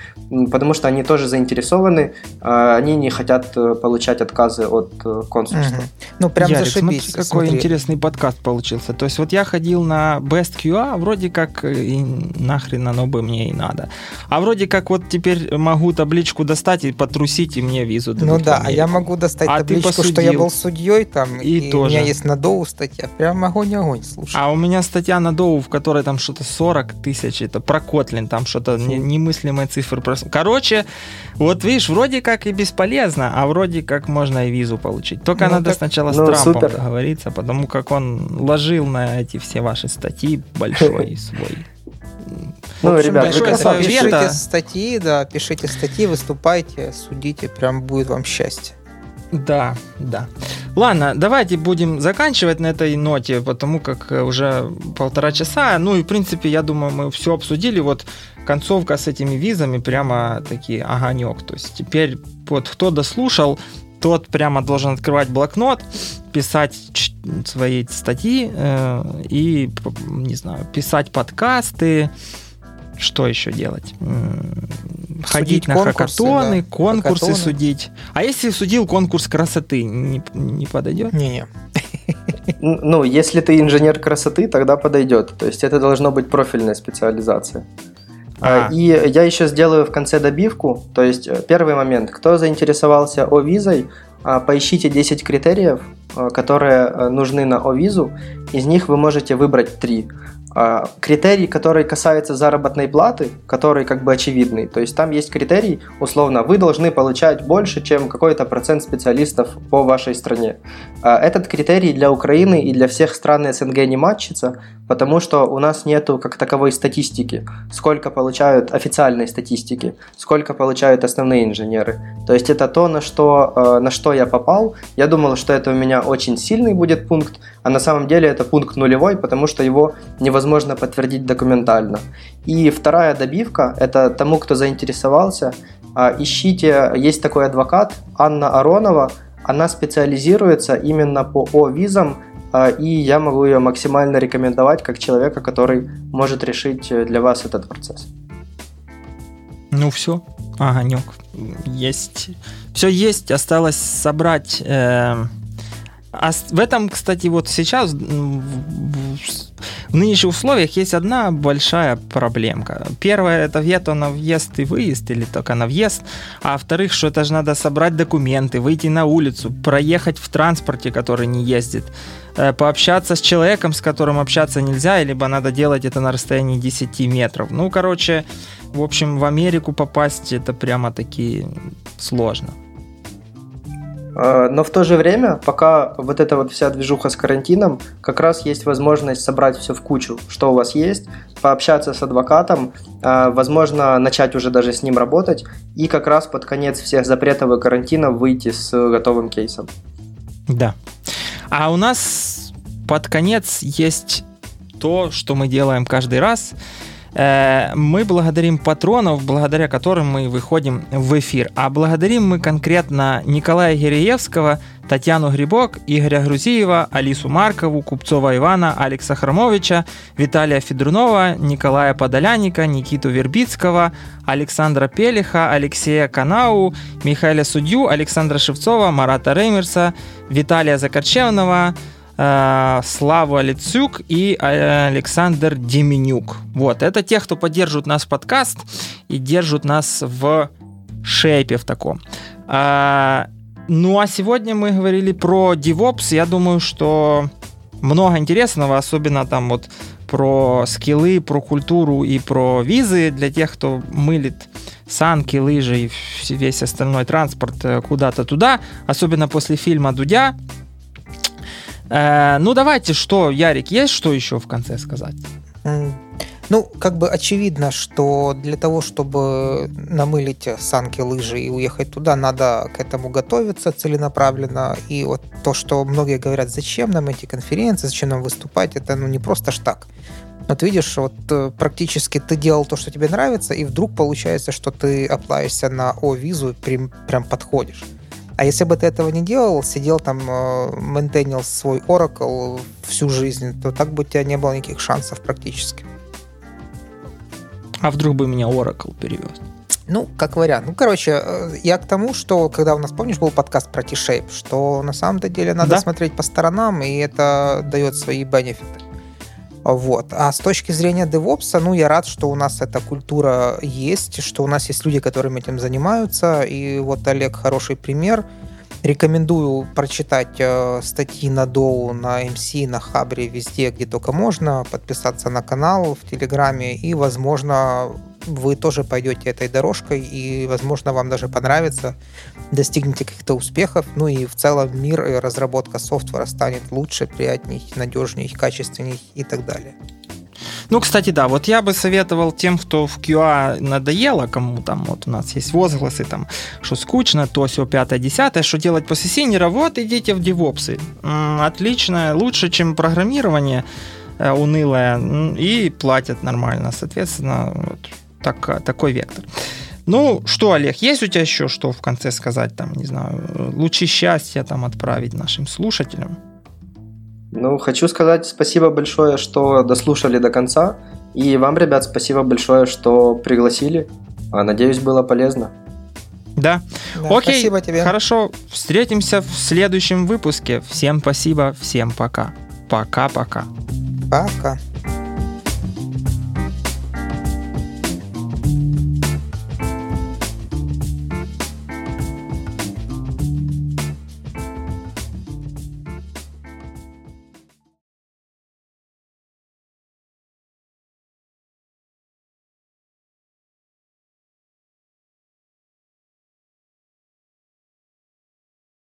потому что они тоже заинтересованы, а, они не хотят э, получать отказы от консульства. Угу. Ну прям Ярик, зашибись. Смотри, какой смотри. интересный подкаст получился. То есть вот я ходил на Best QA, вроде как и нахрен оно бы мне и надо. А вроде как вот теперь могу табличку достать и потрусить, и мне визу дадут. Ну да, а я могу достать а табличку, что я был судьей там, и, и тоже. у меня есть на Доу статья. Прям огонь-огонь, слушай. А у меня статья на Доу, в которой там что-то 40 тысяч, это про Котлин, там что-то не, немыслимые цифры. Короче, вот видишь, вроде как и бесполезно, а вроде как можно и визу получить. Только ну, надо так, сначала ну, с Трампом супер. договориться, потому как он ложил на эти все ваши статьи большой <laughs> свой ну, общем, ребят, вы красавцы. Пишите статьи, да, пишите статьи, выступайте, судите, прям будет вам счастье. Да, да. Ладно, давайте будем заканчивать на этой ноте, потому как уже полтора часа. Ну и, в принципе, я думаю, мы все обсудили. Вот концовка с этими визами прямо таки огонек. То есть теперь вот кто дослушал, тот прямо должен открывать блокнот, писать свои статьи э, и, не знаю, писать подкасты, что еще делать? Ходить судить на хакатоны, да. конкурсы хакатоны. судить. А если судил конкурс красоты, не, не подойдет? Не-не. Ну, если ты инженер красоты, тогда подойдет. То есть это должно быть профильная специализация. А. И я еще сделаю в конце добивку. То есть э, первый момент. Кто заинтересовался о визой, а, поищите 10 критериев, э, которые э, нужны на О-визу. Из них вы можете выбрать 3. А, критерий, который касается заработной платы, который как бы очевидный. То есть там есть критерий, условно, вы должны получать больше, чем какой-то процент специалистов по вашей стране. А, этот критерий для Украины и для всех стран СНГ не матчится, потому что у нас нету как таковой статистики, сколько получают официальной статистики, сколько получают основные инженеры. То есть это то, на что, э, на что я попал. Я думал, что это у меня очень сильный будет пункт, а на самом деле это пункт нулевой, потому что его невозможно подтвердить документально. И вторая добивка, это тому, кто заинтересовался, а, ищите, есть такой адвокат Анна Аронова, она специализируется именно по О-визам, а, и я могу ее максимально рекомендовать как человека, который может решить для вас этот процесс. Ну все, огонек. Есть. Все есть, осталось собрать э, а в этом, кстати, вот сейчас в нынешних условиях есть одна большая проблемка. Первое это вето на въезд и выезд, или только на въезд. А во-вторых, что это же надо собрать документы, выйти на улицу, проехать в транспорте, который не ездит, э, пообщаться с человеком, с которым общаться нельзя, либо надо делать это на расстоянии 10 метров. Ну, короче, в общем, в Америку попасть это прямо-таки сложно. А, но в то же время, пока вот эта вот вся движуха с карантином, как раз есть возможность собрать все в кучу, что у вас есть, пообщаться с адвокатом, а, возможно, начать уже даже с ним работать, и как раз под конец всех запретов и карантина выйти с готовым кейсом. Да. А у нас под конец есть то, что мы делаем каждый раз – Э, мы благодарим патронов, благодаря которым мы выходим в эфир. А благодарим мы конкретно Николая Гиреевского, Татьяну Грибок, Игоря Грузиева, Алису Маркову, Купцова Ивана, Алекса Хромовича, Виталия Федорунова, Николая Подоляника, Никиту Вербицкого, Александра Пелиха, Алексея Канау, Михаила Судью, Александра Шевцова, Марата Реймерса, Виталия Закорчевного, э, Слава Лицюк и Александр Деменюк. Вот, это те, кто поддерживает нас подкаст и держат нас в шейпе в таком. А, ну а сегодня мы говорили про DevOps. Я думаю, что много интересного, особенно там вот про скиллы, про культуру и про визы для тех, кто мылит санки, лыжи и весь остальной транспорт э, куда-то туда, особенно после фильма Дудя. Э, ну давайте, что, Ярик, есть что еще в конце сказать? Ну, как бы очевидно, что для того, чтобы намылить санки, лыжи и уехать туда, надо к этому готовиться целенаправленно. И вот то, что многие говорят, зачем нам эти конференции, зачем нам выступать, это ну не просто ж так. Вот видишь, вот э, практически ты делал то, что тебе нравится, и вдруг получается, что ты оплаешься на О-визу, прям, прям подходишь. А если бы ты этого не делал, сидел там, э, ментенил свой Oracle всю жизнь, то так бы у тебя не было никаких шансов практически. А вдруг бы меня Oracle перевез? Ну, как вариант. Ну, короче, э, я к тому, что когда у нас, помнишь, был подкаст про T-Shape, что на самом-то деле надо да? смотреть по сторонам, и это дает свои бенефиты. Вот. А с точки зрения DevOps, ну, я рад, что у нас эта культура есть, что у нас есть люди, которыми этим занимаются. И вот Олег хороший пример. Рекомендую прочитать э, статьи на Доу, на MC, на Хабре, везде, где только можно, подписаться на канал в Телеграме и, возможно, вы тоже пойдете этой дорожкой, и, возможно, вам даже понравится, достигнете каких-то успехов, ну и в целом мир и разработка софтвера станет лучше, приятней, надежней, качественней и так далее. Ну, кстати, да, вот я бы советовал тем, кто в QA надоело, кому там вот у нас есть возгласы, там, что скучно, то все пятое, десятое, что делать после синера, вот идите в девопсы. Отлично, лучше, чем программирование э, унылое, и платят нормально, соответственно, вот так, такой вектор. Ну, что, Олег, есть у тебя еще что в конце сказать, там, не знаю, лучи счастья там отправить нашим слушателям? Ну, хочу сказать спасибо большое, что дослушали до конца. И вам, ребят, спасибо большое, что пригласили. А, надеюсь, было полезно. Да. да Окей, спасибо тебе. Хорошо, встретимся в следующем выпуске. Всем спасибо, всем пока. Пока-пока. Пока. -пока. пока.